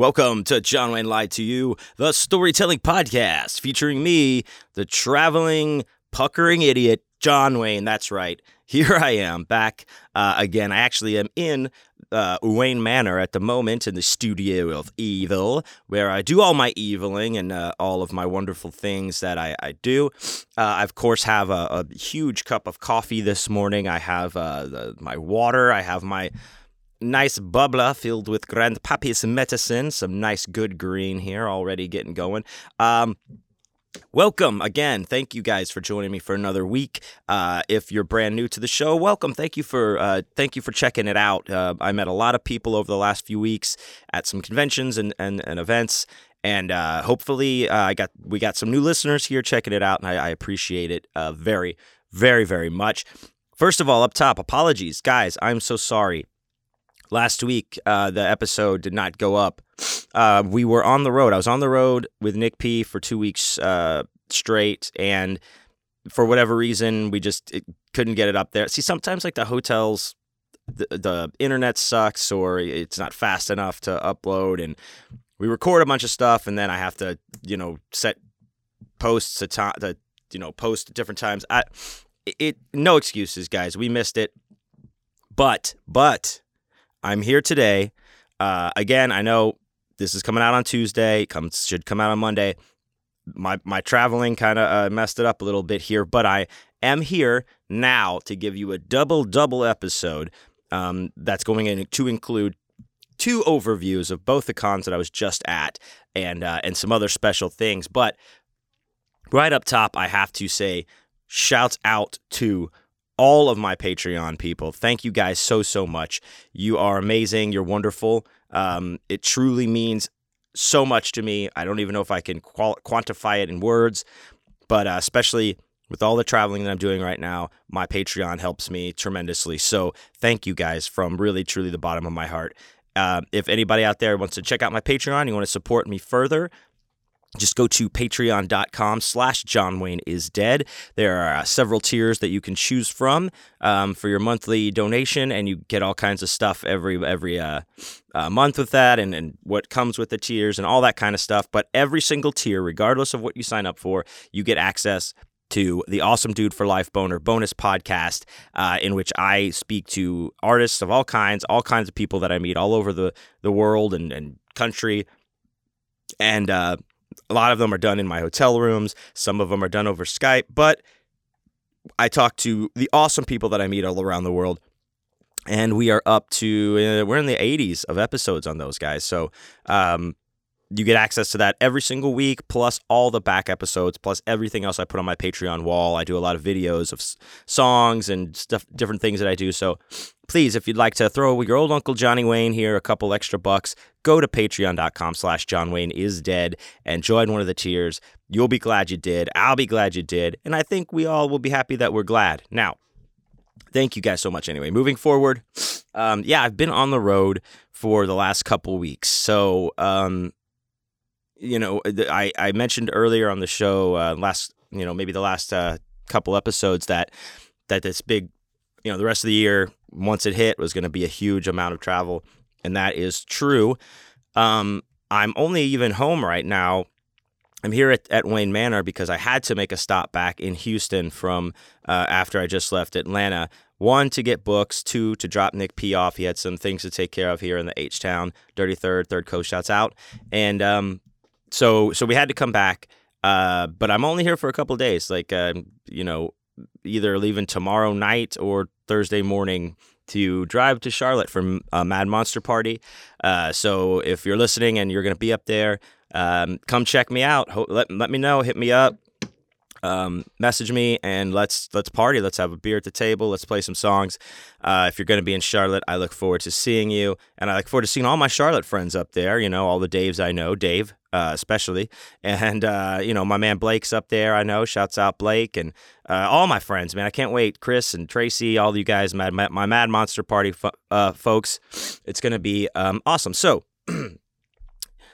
Welcome to John Wayne Lied to You, the storytelling podcast featuring me, the traveling, puckering idiot, John Wayne. That's right. Here I am back uh, again. I actually am in uh, Wayne Manor at the moment in the studio of evil, where I do all my eviling and uh, all of my wonderful things that I, I do. Uh, I, of course, have a, a, huge cup of coffee this morning. I have uh, the, my water. I have my nice bubbler filled with grandpappy's medicine. Some nice good green here already getting going. Um, Welcome again. Thank you guys for joining me for another week. Uh, if you're brand new to the show, welcome. Thank you for uh, thank you for checking it out. Uh, I met a lot of people over the last few weeks at some conventions and and, and events, and uh, hopefully uh, I got we got some new listeners here checking it out, and I, I appreciate it uh, very very very much. First of all, up top, apologies, guys. I'm so sorry last week uh, the episode did not go up. Uh, we were on the road. I was on the road with Nick P for two weeks uh, straight, and for whatever reason, we just couldn't get it up there. See, sometimes like the hotels, the, the internet sucks or it's not fast enough to upload, and we record a bunch of stuff, and then I have to, you know, set posts to time to you know post at different times. I it no excuses, guys. We missed it, but but I'm here today. Uh, again, I know this is coming out on Tuesday. Comes should come out on Monday. My my traveling kind of uh, messed it up a little bit here, but I am here now to give you a double double episode. Um, that's going in to include two overviews of both the cons that I was just at and uh, and some other special things. But right up top, I have to say, shouts out to all of my Patreon people. Thank you guys so, so much. You are amazing. You're wonderful. Um, it truly means so much to me. I don't even know if I can qual- quantify it in words, but uh, especially with all the traveling that I'm doing right now, my Patreon helps me tremendously. So thank you guys from really, truly the bottom of my heart. Uh, if anybody out there wants to check out my Patreon, you want to support me further, just go to patreon.com slash john wayne is dead there are uh, several tiers that you can choose from um, for your monthly donation and you get all kinds of stuff every every uh, uh, month with that and, and what comes with the tiers and all that kind of stuff but every single tier regardless of what you sign up for you get access to the Awesome Dude for Life Boner bonus podcast, uh, in which I speak to artists of all kinds, all kinds of people that I meet all over the, the world and, and country. And uh, a lot of them are done in my hotel rooms, some of them are done over Skype, but I talk to the awesome people that I meet all around the world. And we are up to, uh, we're in the 80s of episodes on those guys. So, um, you get access to that every single week, plus all the back episodes, plus everything else I put on my Patreon wall. I do a lot of videos of songs and stuff, different things that I do. So please, if you'd like to throw your old Uncle Johnny Wayne here a couple extra bucks, go to patreon.com slash John Wayne is dead and join one of the tiers. You'll be glad you did. I'll be glad you did. And I think we all will be happy that we're glad. Now, thank you guys so much anyway. Moving forward, um, yeah, I've been on the road for the last couple weeks. So, um, you know, I, I mentioned earlier on the show, uh, last, you know, maybe the last uh, couple episodes that that this big, you know, the rest of the year, once it hit, was going to be a huge amount of travel, and that is true. Um, I'm only even home right now. I'm here at, at Wayne Manor because I had to make a stop back in Houston from uh, after I just left Atlanta. One, to get books. Two, to drop Nick P off. He had some things to take care of here in the H Town, Dirty Third, Third Coast shouts out. And um, so so we had to come back. Uh, but I'm only here for a couple days. Like uh, you know, either leaving tomorrow night or Thursday morning to drive to Charlotte for a Mad Monster Party. Uh, so if you're listening and you're going to be up there, um, come check me out. Ho- let, let me know. Hit me up um, message me and let's let's party. Let's have a beer at the table. Let's play some songs. Uh, if you're going to be in Charlotte, I look forward to seeing you, and I look forward to seeing all my Charlotte friends up there. You know, all the Daves I know, Dave uh, especially, and uh, you know my man Blake's up there. I know. Shouts out Blake and uh, all my friends, man. I can't wait. Chris and Tracy, all you guys, my, my Mad Monster Party fo- uh, folks. It's going to be um, awesome. So.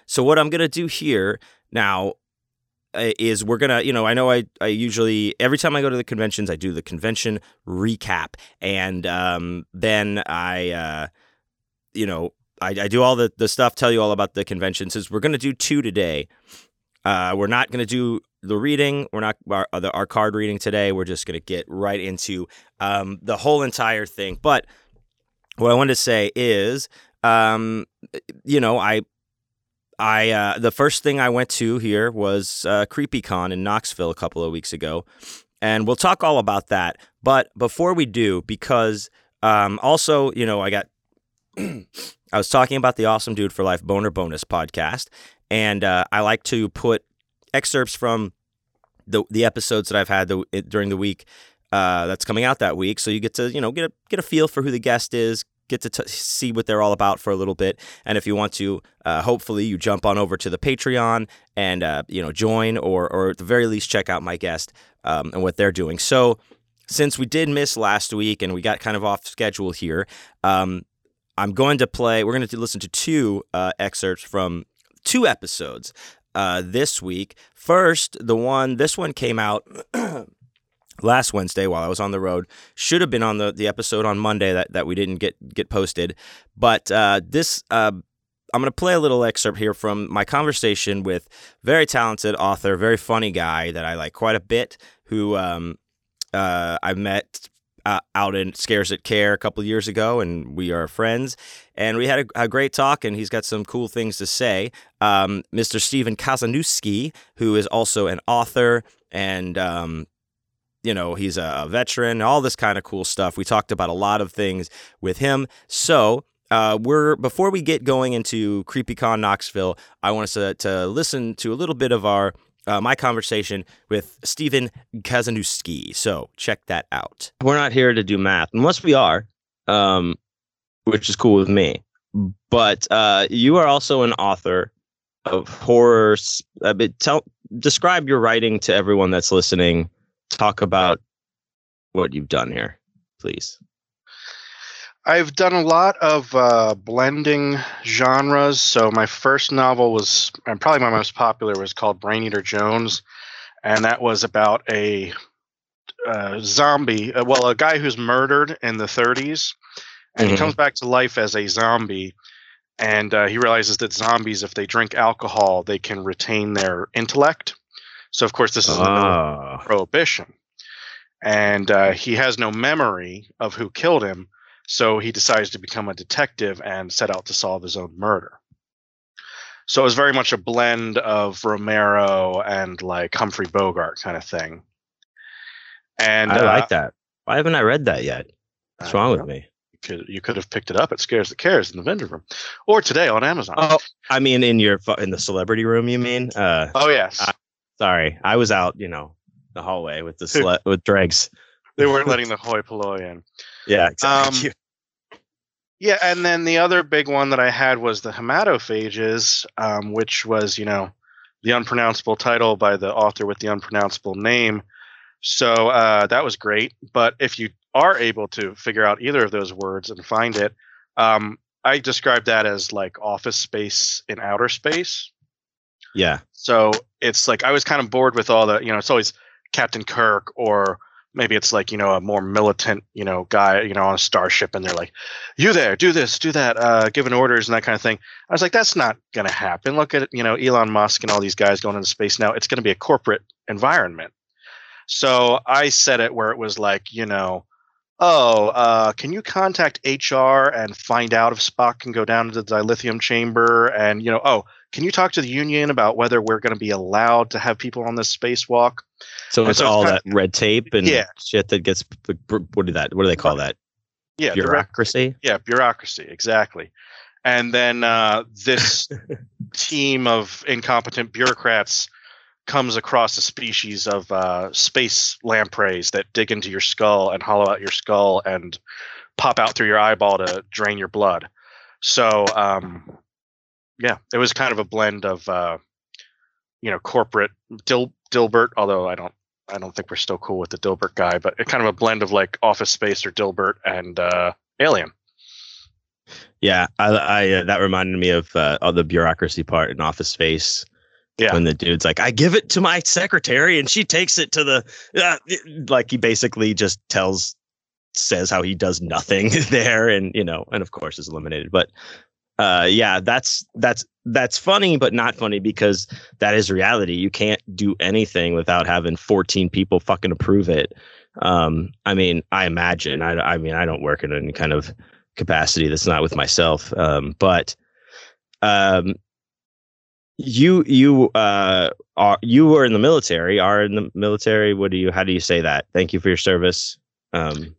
so what I'm gonna do here now uh, is we're gonna you know i know i i usually every time i go to the conventions i do the convention recap and um, then i uh, you know I, I do all the, the stuff, tell you all about the convention. We're going to do two today, uh, we're not going to do the reading. We're not our, uh, our card reading today. We're just going to get right into um, the whole entire thing. But what I wanted to say is, um, you know, I I uh, the first thing I went to here was uh, CreepyCon in Knoxville a couple of weeks ago, and we'll talk all about that. But before we do, because um, also, you know, I got I was talking about the Awesome Dude for Life Boner Bonus podcast, and uh, I like to put excerpts from the the episodes that I've had the, during the week uh, that's coming out that week, so you get to you know get a get a feel for who the guest is, get to t- see what they're all about for a little bit. And if you want to, uh, hopefully you jump on over to the Patreon and uh, you know join, or or at the very least check out my guest um, and what they're doing. So since we did miss last week and we got kind of off schedule here, um, I'm going to play. We're going to listen to two uh, excerpts from two episodes uh, this week. First, the one this one came out. last Wednesday while I was on the road. Should have been on the, the episode on Monday that, that we didn't get get posted. But uh, this uh, I'm going to play a little excerpt here from my conversation with very talented author, very funny guy that I like quite a bit, who um, uh, I met uh, out in Scares That Care a couple years ago, and we are friends. And we had a, a, great talk, and he's got some cool things to say. Um, Mr. Stephen Kazanowski, who is also an author and um, you know he's a veteran, all this kind of cool stuff. We talked about a lot of things with him. So uh, we're before we get going into CreepyCon Knoxville, I want us to, to listen to a little bit of our uh, my conversation with Stephen Kazanowski. So check that out. We're not here to do math, unless we are, um, which is cool with me. But uh, you are also an author of horror. Tell describe your writing to everyone that's listening. Talk about what you've done here, please. I've done a lot of uh, blending genres. So my first novel was, and probably my most popular, was called Brain Eater Jones, and that was about a uh, zombie, uh, well, a guy who's murdered in the 30s, and mm-hmm. he comes back to life as a zombie, and uh, he realizes that zombies, if they drink alcohol, they can retain their intellect. So of course, this is ah. prohibition, and uh, he has no memory of who killed him so he decides to become a detective and set out to solve his own murder. So it was very much a blend of Romero and like Humphrey Bogart kind of thing. And I uh, like that. Why haven't I read that yet? What's wrong with me? You could, you could have picked it up at Scares the Cares in the vendor room, or today on Amazon. Oh, I mean, in your in the celebrity room, you mean? Uh, oh yes. I, sorry, I was out, you know, the hallway with the sle- with dregs. They weren't letting the hoi polloi in. Yeah, exactly. Um, yeah, and then the other big one that I had was the hematophages, um, which was, you know, the unpronounceable title by the author with the unpronounceable name. So uh, that was great. But if you are able to figure out either of those words and find it, um, I describe that as like office space in outer space. Yeah. So it's like I was kind of bored with all the, you know, it's always Captain Kirk or maybe it's like you know a more militant you know guy you know on a starship and they're like you there do this do that uh giving orders and that kind of thing. I was like that's not going to happen. Look at you know elon musk and all these guys going into space now. It's going to be a corporate environment. So i said it where it was like you know oh uh, can you contact hr and find out if spock can go down to the dilithium chamber and you know oh can you talk to the union about whether we're going to be allowed to have people on this spacewalk so it's so all it's that of, red tape and yeah. shit that gets what do that? What do they call that? Yeah, bureaucracy. Red, yeah, bureaucracy. Exactly. And then uh, this team of incompetent bureaucrats comes across a species of uh, space lampreys that dig into your skull and hollow out your skull and pop out through your eyeball to drain your blood. So, um, yeah, it was kind of a blend of, uh, you know, corporate Dil- Dilbert, although I don't I don't think we're still cool with the Dilbert guy, but it kind of a blend of like Office Space or Dilbert and uh, Alien. Yeah, I, I uh, that reminded me of uh, of the bureaucracy part in Office Space. Yeah, when the dude's like, "I give it to my secretary, and she takes it to the," uh, like he basically just tells, says how he does nothing there, and you know, and of course is eliminated. But uh, yeah, that's that's that's funny, but not funny because that is reality. You can't do anything without having 14 people fucking approve it. Um, I mean, I imagine. I, I mean, I don't work in any kind of capacity that's not with myself. Um, but um, you you uh are you were in the military. Are in the military. What do you? How do you say that? Thank you for your service. Um,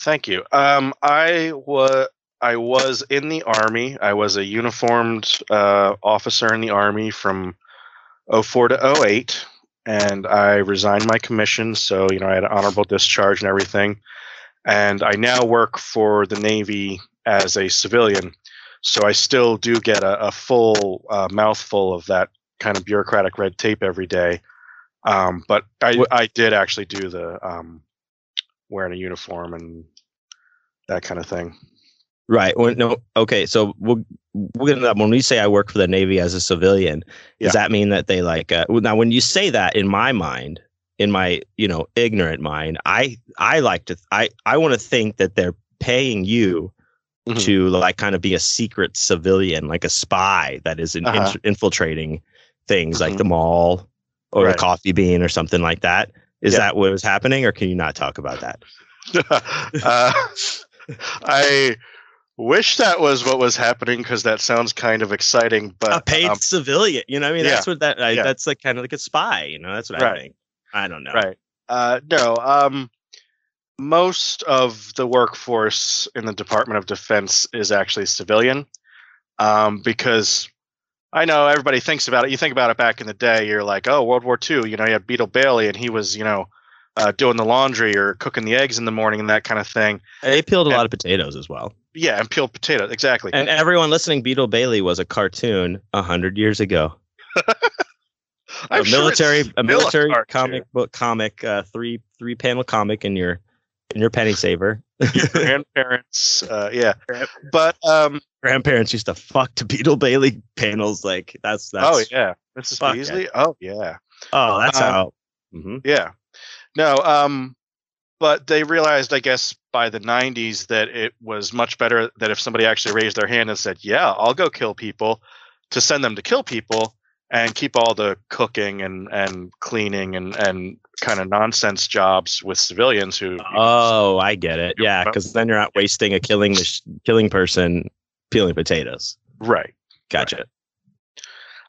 Thank you. Um, I was I was in the army. I was a uniformed uh, officer in the army from 04 to 08, and I resigned my commission. So you know I had an honorable discharge and everything. And I now work for the Navy as a civilian. So I still do get a, a full uh, mouthful of that kind of bureaucratic red tape every day. Um, but I, I did actually do the um, wearing a uniform and that kind of thing. Right. When, no. Okay. So we'll we'll get into that. When we say I work for the Navy as a civilian, Yeah. does that mean that they like? Uh, now, when you say that, in my mind, in my you know ignorant mind, I I like to I I want to think that they're paying you Mhm. to like kind of be a secret civilian, like a spy that is in, Uh-huh. infiltrating things like Mhm. the mall or Right. the coffee bean or something like that. Is Yeah. that what was happening, or can you not talk about that? uh, I wish that was what was happening because that sounds kind of exciting. But a paid um, civilian. You know, what I mean, yeah, that's what that. I, yeah. That's like kind of like a spy. You know, that's what I Right. think. I don't know. right, uh, no. Um, most of the workforce in the Department of Defense is actually civilian, um, because I know everybody thinks about it. You think about it back in the day, you're like, oh, World War II. You know, you had Beetle Bailey, and he was, you know. Uh, doing the laundry or cooking the eggs in the morning and that kind of thing. They peeled a And- lot of potatoes as well. Yeah, and peeled potatoes. Exactly. And everyone listening, Beetle Bailey was a cartoon a hundred years ago. A military, it's a military cartoon. comic book, comic, uh, three three panel comic in your in your penny saver. Your grandparents, uh, yeah. But um, Grandparents used to fuck to Beetle Bailey panels. Like that's that's. oh yeah, Mrs. Beasley. Oh yeah, Oh, that's Um, how. Mhm. yeah. No, um, but they realized, I guess, by the '90s that it was much better that if somebody actually raised their hand and said, "Yeah, I'll go kill people," to send them to kill people and keep all the cooking and and cleaning and and kind of nonsense jobs with civilians who. Oh, I get it. Yeah, because then you're not wasting a killing killing person peeling potatoes. right. Gotcha.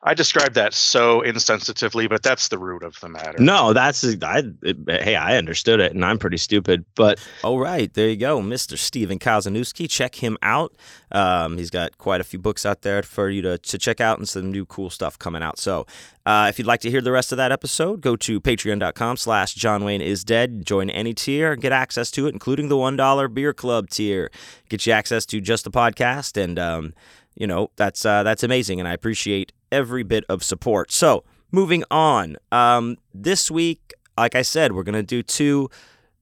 I described that so insensitively, but that's the root of the matter. No, that's I. It, hey, I understood it, and I'm pretty stupid. But All right, there you go, Mr. Stephen Kazanowski. Check him out. Um, he's got quite a few books out there for you to, to check out and some new cool stuff coming out. So uh, if you'd like to hear the rest of that episode, go to patreon.com slash John Wayne is dead. Join any tier and get access to it, including the $1 beer club tier. Get you access to just the podcast and um, you know, that's uh, that's amazing and I appreciate every bit of support. So moving on. Um, this week, like I said, we're gonna do two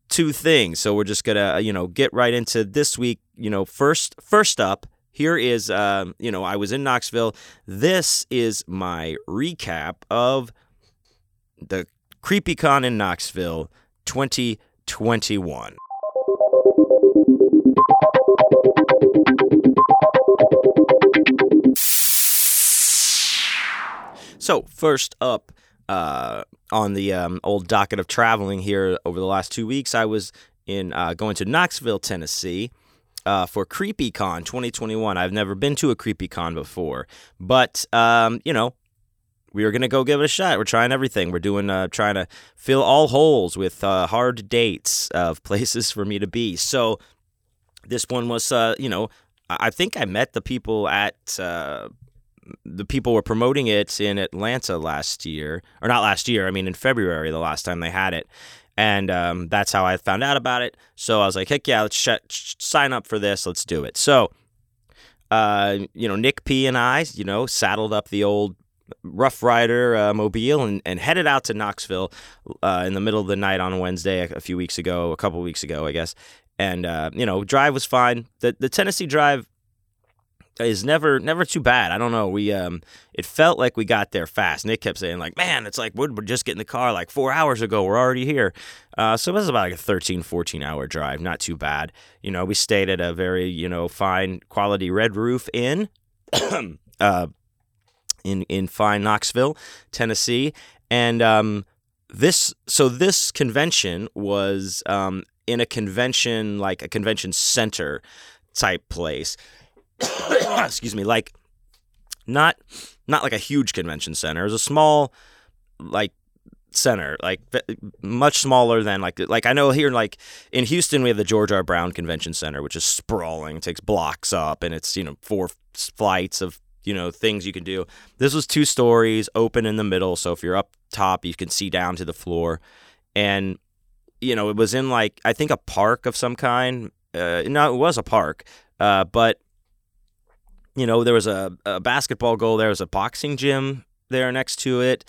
two things. So we're just gonna you know get right into this week. You know, first first up. Here is, um, you know, I was in Knoxville. This is my recap of the CreepyCon in Knoxville 2021. So first up uh, on the um, old docket of traveling here over the last two weeks, I was in uh, going to Knoxville, Tennessee. Uh, for CreepyCon 2021. I've never been to a CreepyCon before, but um, you know, we were gonna go give it a shot. We're trying everything. We're doing uh, trying to fill all holes with uh, hard dates of places for me to be. So this one was, uh, you know, I I think I met the people at uh, the people were promoting it in Atlanta last year, or not last year. I mean, in February, the last time they had it, and um, that's how I found out about it. So I was like, heck yeah, let's sh- sh- sign up for this. Let's do it. So, uh, you know, Nick P and I, you know, saddled up the old Rough Rider uh, mobile and, and headed out to Knoxville uh, in the middle of the night on Wednesday a, a few weeks ago, a couple weeks ago, I guess. And uh, you know, drive was fine. The the Tennessee drive is never never too bad. I don't know. We um it felt like we got there fast. Nick kept saying like, "Man, it's like we're just getting the car like 4 hours ago. We're already here." Uh, so it was about like a 13 14 hour drive. Not too bad. You know, we stayed at a very, you know, fine quality Red Roof Inn. uh in in fine Knoxville, Tennessee, and um this so this convention was um in a convention like a convention center type place excuse me, like not not like a huge convention center. It was a small like center, like much smaller than like like I know here like in Houston we have the George R. Brown Convention Center, which is sprawling, takes blocks up, and it's you know four flights of you know things you can do. This was two stories, open in the middle, so if you're up top, you can see down to the floor, and you know it was in like I think a park of some kind. Uh, no, it was a park, uh, but you know, there was a, a basketball goal. There was a boxing gym there next to it.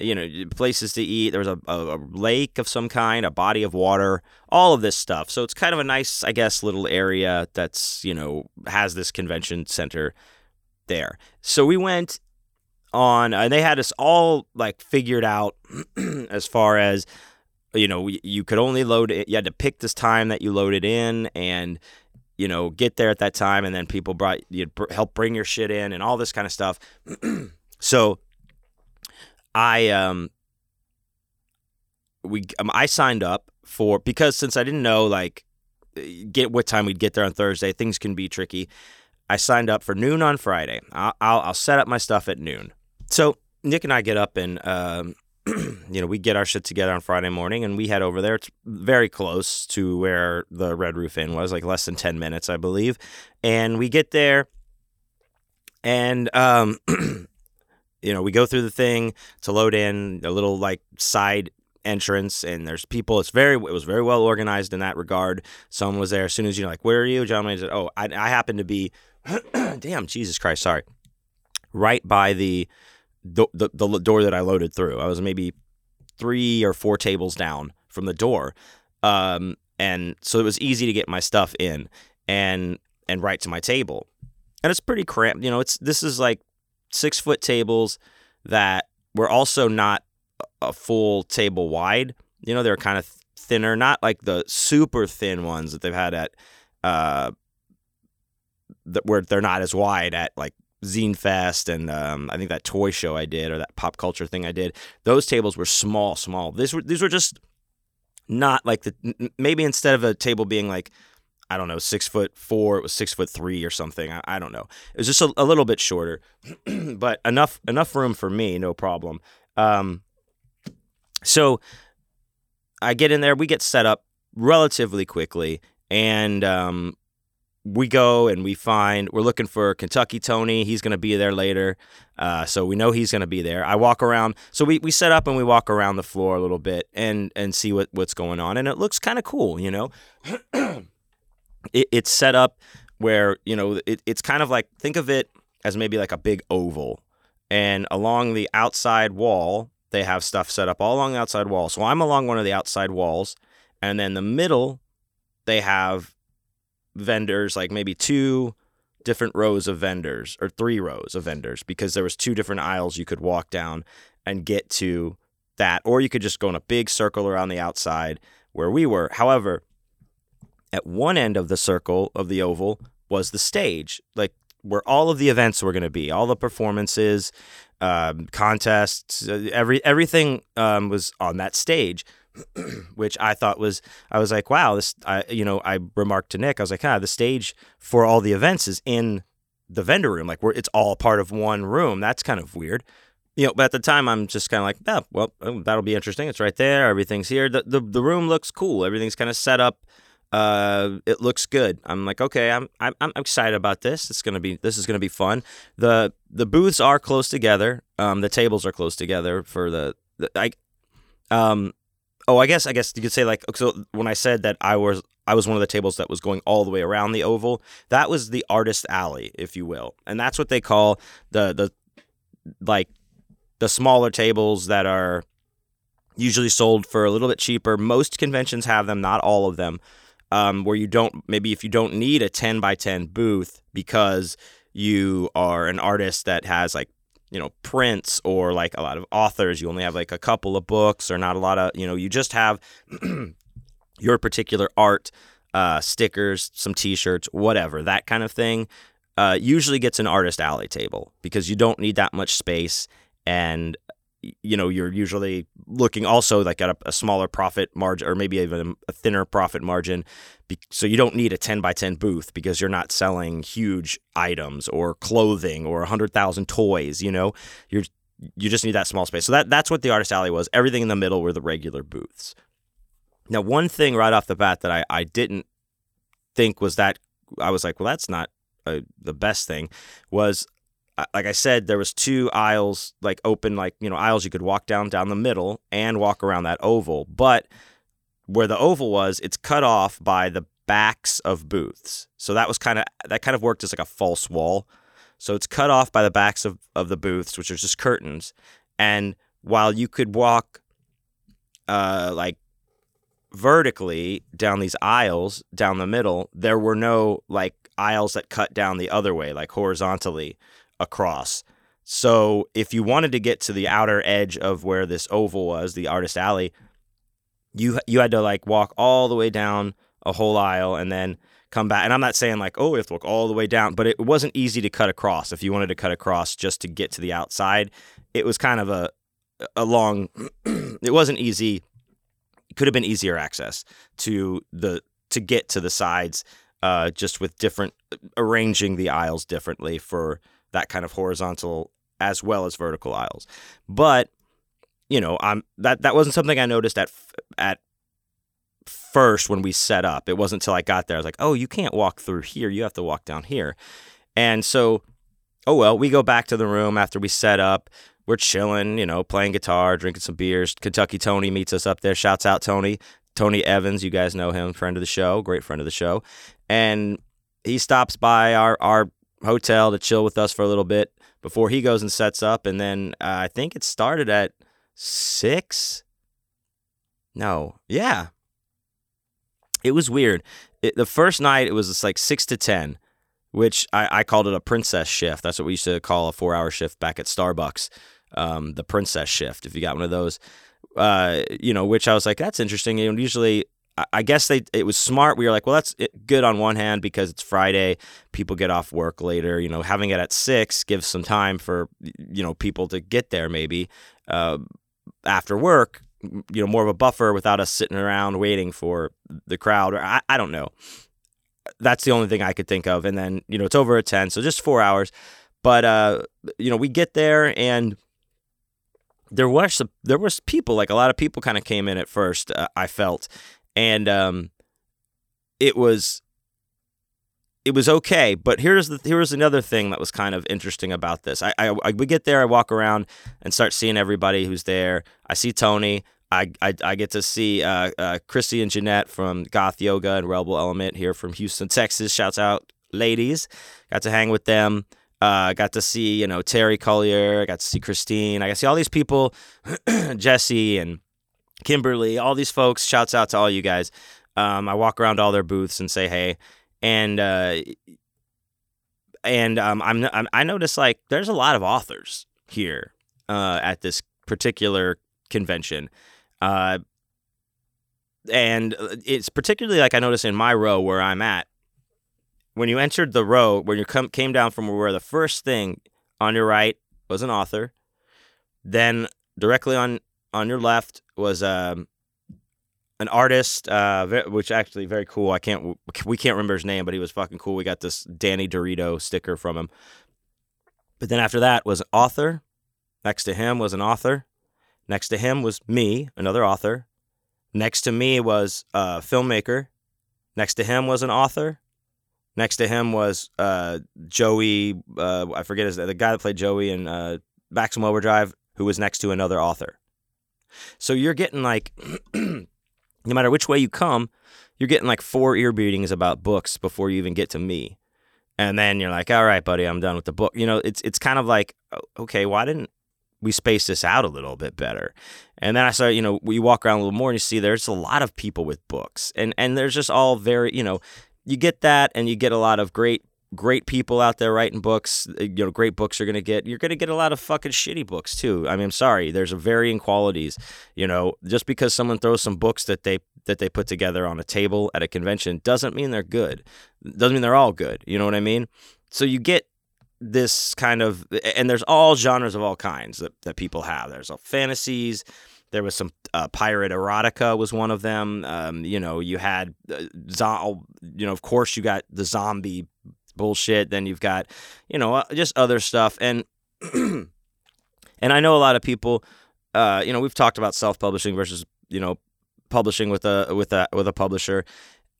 You know, places to eat. There was a, a, a, lake of some kind, a body of water, all of this stuff. So it's kind of a nice, I guess, little area that's, you know, has this convention center there. So we went on, and they had us all like figured out as far as, you know, you could only load it, you had to pick this time that you loaded in, and you know, get there at that time, and then people brought you help bring your shit in and all this kind of stuff. so I um we um, I signed up for because since I didn't know like get what time we'd get there on Thursday, things can be tricky. I signed up for noon on Friday. I'll, I'll, I'll set up my stuff at noon. So Nick and I get up and um, you know, we get our shit together on Friday morning and we head over there. It's very close to where the Red Roof Inn was, like less than 10 minutes, I believe. And we get there and, um, you know, we go through the thing to load in a little like side entrance and there's people. It's very it was very well organized in that regard. Someone was there. As soon as you're like where are you? John wayne said oh i, I happen to be damn jesus christ sorry. Right by the the, the, door that I loaded through. I was maybe three or four tables down from the door, um, and so it was easy to get my stuff in and and right to my table. And it's pretty cramped. You know, it's this is like six foot tables that were also not a full table wide. You know, they're kind of thinner, not like the super thin ones that they've had at uh, that where they're not as wide at like Zine Fest and um, I think that toy show I did or that pop culture thing I did, those tables were small, small. These were these were just not like the maybe instead of a table being like I don't know six foot four, it was six foot three or something. I, I don't know. It was just a, a little bit shorter, but enough enough room for me, no problem. Um, so I get in there, we get set up relatively quickly, and um, we go and we find we're looking for Kentucky Tony. He's going to be there later, uh, so we know he's going to be there. I walk around, so we, we set up and we walk around the floor a little bit and and see what what's going on, and it looks kind of cool, you know. it, it's set up where you know it, it's kind of like think of it as maybe like a big oval, and along the outside wall they have stuff set up all along the outside wall. So I'm along one of the outside walls, and then the middle they have vendors, like maybe two different rows of vendors or three rows of vendors because there was two different aisles you could walk down and get to that or you could just go in a big circle around the outside where we were. However, at one end of the circle of the oval was the stage, like where all of the events were going to be, all the performances, um, contests, uh, every everything um, was on that stage. which I thought was I was like, wow, this I you know I remarked to Nick, I was like, ah, the stage for all the events is in the vendor room, like where it's all part of one room. That's kind of weird. You know, but at the time I'm just kind of like, yeah, well, oh, that'll be interesting. It's right there. Everything's here. The the, the room looks cool. Everything's kind of set up. Uh, it looks good. I'm like, okay, I'm I'm, I'm excited about this. It's gonna be this is gonna be fun. The the booths are close together. Um, the tables are close together for the, the I um Oh, I guess I guess you could say like so when I said that I was I was one of the tables that was going all the way around the oval, that was the artist alley, if you will. And that's what they call the the like the smaller tables that are usually sold for a little bit cheaper. Most conventions have them, not all of them. Um, where you don't maybe if you don't need a 10 by 10 booth because you are an artist that has like you know prints or like a lot of authors you only have like a couple of books or not a lot of you know you just have your particular art uh, stickers some t-shirts whatever that kind of thing uh, usually gets an artist alley table because you don't need that much space and you know you're usually looking also like at a, a smaller profit margin or maybe even a thinner profit margin so you don't need a 10 by 10 booth because you're not selling huge items or clothing or 100,000 toys you know? You're you just need that small space. So that that's what the artist alley was. Everything in the middle were the regular booths. Now one thing right off the bat that I, I didn't think was that I was like well that's not uh, the best thing was like I said, there was two aisles, like open, like you know, aisles you could walk down down the middle and walk around that oval. But where the oval was, it's cut off by the backs of booths. So that was kind of that kind of worked as like a false wall. So it's cut off by the backs of, of the booths, which are just curtains. And while you could walk uh, like vertically down these aisles down the middle, there were no like aisles that cut down the other way, like horizontally across. So if you wanted to get to the outer edge of where this oval was, the artist alley, you you had to like walk all the way down a whole aisle and then come back. And I'm not saying like, oh, we have to walk all the way down, but it wasn't easy to cut across. If you wanted to cut across just to get to the outside, it was kind of a a long. it wasn't easy. It could have been easier access to the to get to the sides, uh, just with different arranging the aisles differently for that kind of horizontal as well as vertical aisles. But you know, I'm that that wasn't something I noticed at at first when we set up. It wasn't until I got there I was like, "Oh, you can't walk through here. You have to walk down here." And so, oh well, we go back to the room after we set up. We're chilling, you know, playing guitar, drinking some beers. Kentucky Tony meets us up there. Shouts out Tony. Tony Evans, you guys know him, friend of the show, great friend of the show. And he stops by our our hotel to chill with us for a little bit before he goes and sets up. And then uh, I think it started at six. No, yeah. It was weird. It, the first night it was just like six to ten, which I, I called it a princess shift. That's what we used to call a four-hour shift back at Starbucks, um, the princess shift. If you got one of those, uh, you know, which I was like, that's interesting. You know, usually I guess they it was smart. We were like, well, that's good on one hand because it's Friday, people get off work later. You know, having it at six gives some time for you know people to get there maybe uh, after work. You know, more of a buffer without us sitting around waiting for the crowd. Or I, I don't know. That's the only thing I could think of. And then you know it's over at ten, so just four hours. But uh, you know, we get there and there was there was people like a lot of people kind of came in at first. Uh, I felt and um, it was it was okay. But here's the here's another thing that was kind of interesting about this. I, I, I we get there, I walk around and start seeing everybody who's there. I see Tony. I, I, I get to see uh, uh, Chrissy and Jeanette from Goth Yoga and Rebel Element here from Houston, Texas. Shouts out, ladies. Got to hang with them. Uh, got to see you know Terry Collier. I got to see Christine. I got to see all these people, Jesse and Kimberly, all these folks. Shouts out to all you guys. Um, I walk around all their booths and say hey, and uh, and um, I'm, I'm I notice like there's a lot of authors here uh, at this particular convention. Uh, and it's particularly like I notice in my row where I'm at. When you entered the row, when you come came down from where the first thing on your right was an author, then directly on on your left was um, an artist, uh, which actually very cool. I can't we can't remember his name, but he was fucking cool. We got this Danny Dorito sticker from him. But then after that was an author. Next to him was an author. Next to him was me, another author. Next to me was a filmmaker. Next to him was an author. Next to him was uh, Joey. Uh, I forget his the guy that played Joey in uh, Maximum Overdrive, who was next to another author. So you're getting like, no matter which way you come, you're getting like four ear beatings about books before you even get to me. And then you're like, all right, buddy, I'm done with the book. You know, it's it's kind of like, oh, okay, why didn't we space this out a little bit better? And then I started, you know, we walk around a little more and you see there's a lot of people with books. And and there's just all very, you know, you get that and you get a lot of great great people out there writing books. Uh, you know, great books are going to get. You're going to get a lot of fucking shitty books too. I mean, I'm sorry. There's a varying qualities. You know, just because someone throws some books that they that they put together on a table at a convention doesn't mean they're good. Doesn't mean they're all good. You know what I mean? So you get this kind of, and there's all genres of all kinds that, that people have. There's all fantasies. There was some uh, pirate erotica was one of them. Um, you know, you had, uh, zo- you know, of course you got the zombie bullshit. Then you've got, you know, uh, just other stuff. And and I know a lot of people. Uh, you know, we've talked about self-publishing versus you know publishing with a with a with a publisher,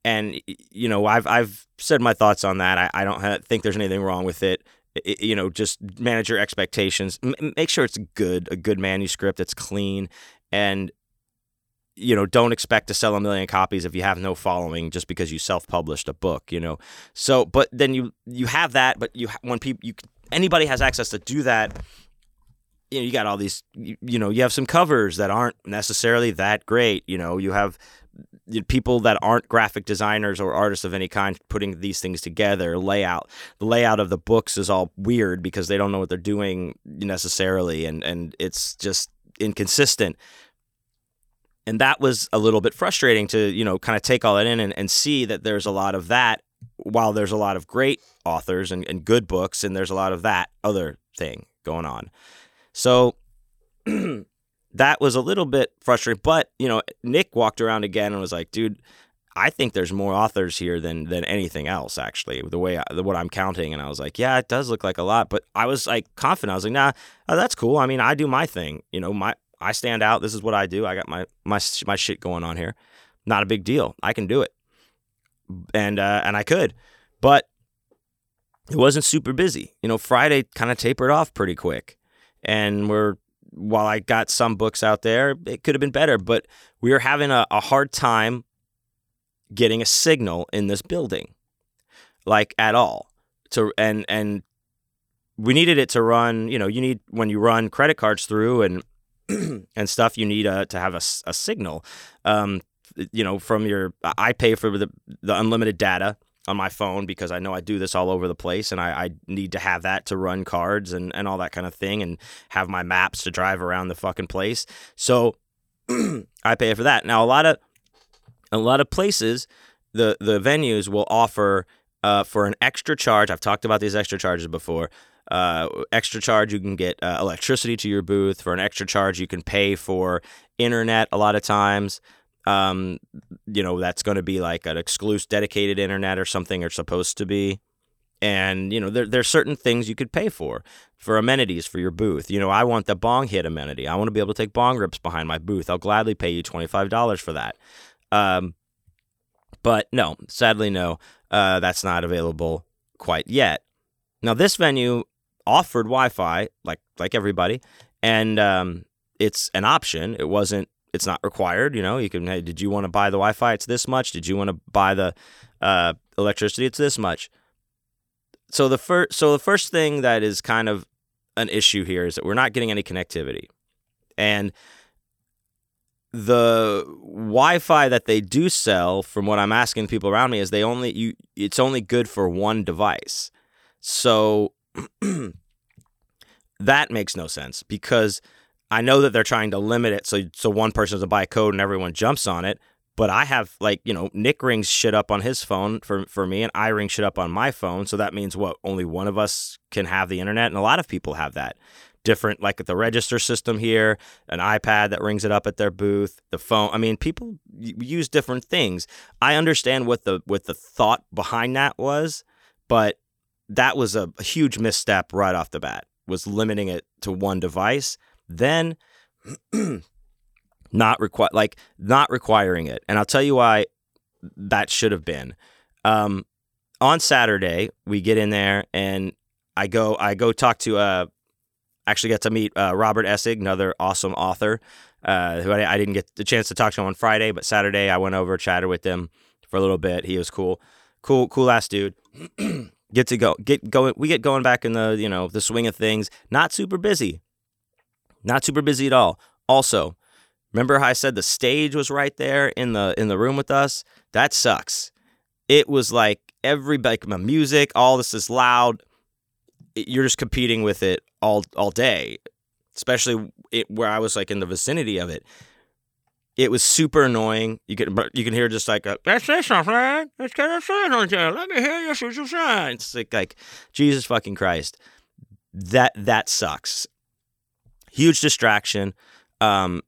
and you know I've I've said my thoughts on that. I, I don't have, think there's anything wrong with it. it. You know, just manage your expectations. M- make sure it's good, a good manuscript that's clean, and you know, don't expect to sell a million copies if you have no following just because you self-published a book, you know. So, but then you you have that, but you when people you anybody has access to do that, you know, you got all these you, you know, you have some covers that aren't necessarily that great, you know, you have people that aren't graphic designers or artists of any kind putting these things together layout. The layout of the books is all weird because they don't know what they're doing necessarily and and it's just inconsistent and that was a little bit frustrating to you know kind of take all that in and, and see that there's a lot of that while there's a lot of great authors and, and good books and there's a lot of that other thing going on so that was a little bit frustrating but you know nick walked around again and was like dude I think there's more authors here than than anything else. Actually, the way I, what I'm counting, and I was like, yeah, it does look like a lot. But I was like confident. I was like, nah, oh, that's cool. I mean, I do my thing. You know, my I stand out. This is what I do. I got my my my shit going on here. Not a big deal. I can do it, and uh, and I could, but it wasn't super busy. You know, Friday kind of tapered off pretty quick, and we're while I got some books out there, it could have been better, but we were having a, a hard time getting a signal in this building, like at all. To and and we needed it to run. You know, you need when you run credit cards through and and stuff, you need to have a, a signal. Um, you know, from your, I pay for the, the unlimited data on my phone because I know I do this all over the place and I, I need to have that to run cards and, and all that kind of thing and have my maps to drive around the fucking place. So I pay for that. Now a lot of a lot of places the the venues will offer uh, for an extra charge. I've talked about these extra charges before uh, extra charge, you can get uh, electricity to your booth. For an extra charge, you can pay for internet a lot of times. Um, you know, that's going to be like an exclusive dedicated internet or something or supposed to be. And, you know, there, there's certain things you could pay for, for amenities for your booth. You know, I want the bong hit amenity. I want to be able to take bong rips behind my booth. I'll gladly pay you $25 for that. Um, but no, sadly, no, uh, that's not available quite yet. Now, this venue offered Wi-Fi like like everybody, and um, it's an option. It wasn't. It's not required. You know, you can. Hey, did you want to buy the Wi-Fi? It's this much. Did you want to buy the uh, electricity? It's this much. So the first. So the first thing that is kind of an issue here is that we're not getting any connectivity, and the Wi-Fi that they do sell, from what I'm asking people around me, is they only you. It's only good for one device. So that makes no sense because I know that they're trying to limit it so so one person doesn't buy a code and everyone jumps on it. But I have like you know Nick rings shit up on his phone for for me, and I ring shit up on my phone. So that means what? Only one of us can have the internet, and a lot of people have that. Different, like the register system here, an iPad that rings it up at their booth, the phone. I mean, people use different things. I understand what the what the thought behind that was, but that was a, a huge misstep right off the bat was limiting it to one device then not require like not requiring it. And i'll tell you why that should have been. Um, on saturday we get in there and i go i go talk to uh actually get to meet uh, robert essig another awesome author uh, who I, I, didn't get the chance to talk to him on friday but saturday i went over chatted with him for a little bit. He was cool cool cool ass dude get to go get going we get going back in the you know the swing of things. Not super busy. Not super busy at all. Also remember how i said the stage was right there in the in the room with us? That sucks. It was like every like, my music, all this is loud. You're just competing with it all all day, especially it, where I was like in the vicinity of it. It was super annoying. You can you can hear just like a, let's say something. Let's get a something. Let me hear you what you. It's like like Jesus fucking Christ. That that sucks. Huge distraction. Um,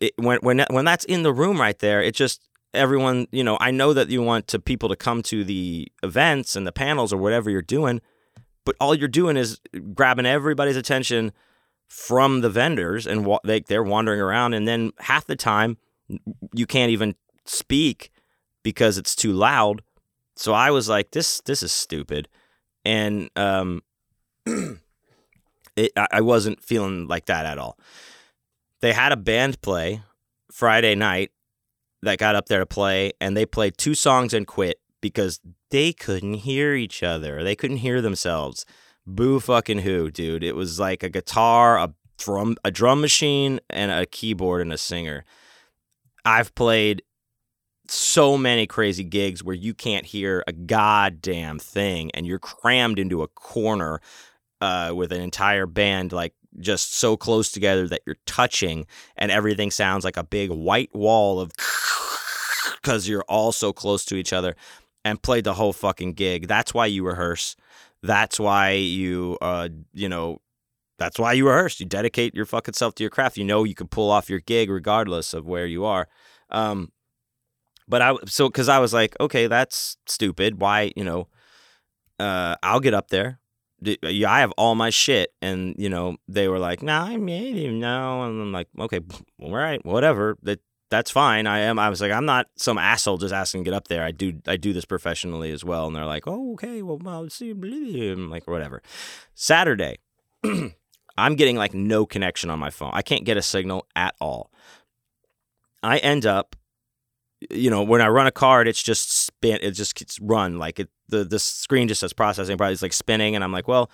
it, when when when that's in the room right there, it just everyone. You know, I know that you want to people to come to the events and the panels or whatever you're doing, but all you're doing is grabbing everybody's attention from the vendors and wa- they they're wandering around, and then half the time you can't even speak because it's too loud. So I was like, this this is stupid, and um, it I wasn't feeling like that at all. They had a band play Friday night that got up there to play, and they played two songs and quit because they couldn't hear each other. They couldn't hear themselves. Boo fucking who, dude. It was like a guitar, a drum a drum machine, and a keyboard and a singer. I've played so many crazy gigs where you can't hear a goddamn thing and you're crammed into a corner uh, with an entire band like just so close together that you're touching and everything sounds like a big white wall of because you're all so close to each other and played the whole fucking gig. That's why you rehearse. That's why you, uh, you know, that's why you rehearse. You dedicate your fucking self to your craft. You know you can pull off your gig regardless of where you are. Um, but I so because I was like, okay, that's stupid. Why, you know, uh, I'll get up there. I have all my shit, and you know they were like, "Nah, I made him no," and I'm like, "Okay, all right, whatever. That that's fine. I am. I was like, I'm not some asshole just asking to get up there. I do I do this professionally as well." And they're like, "Oh, okay, well, I'll see." I'm like, whatever. Saturday, I'm getting like no connection on my phone. I can't get a signal at all. I end up, you know, when I run a card, it's just spin. It just gets run like it. The the screen just says processing. Probably it's like spinning, and I'm like, well,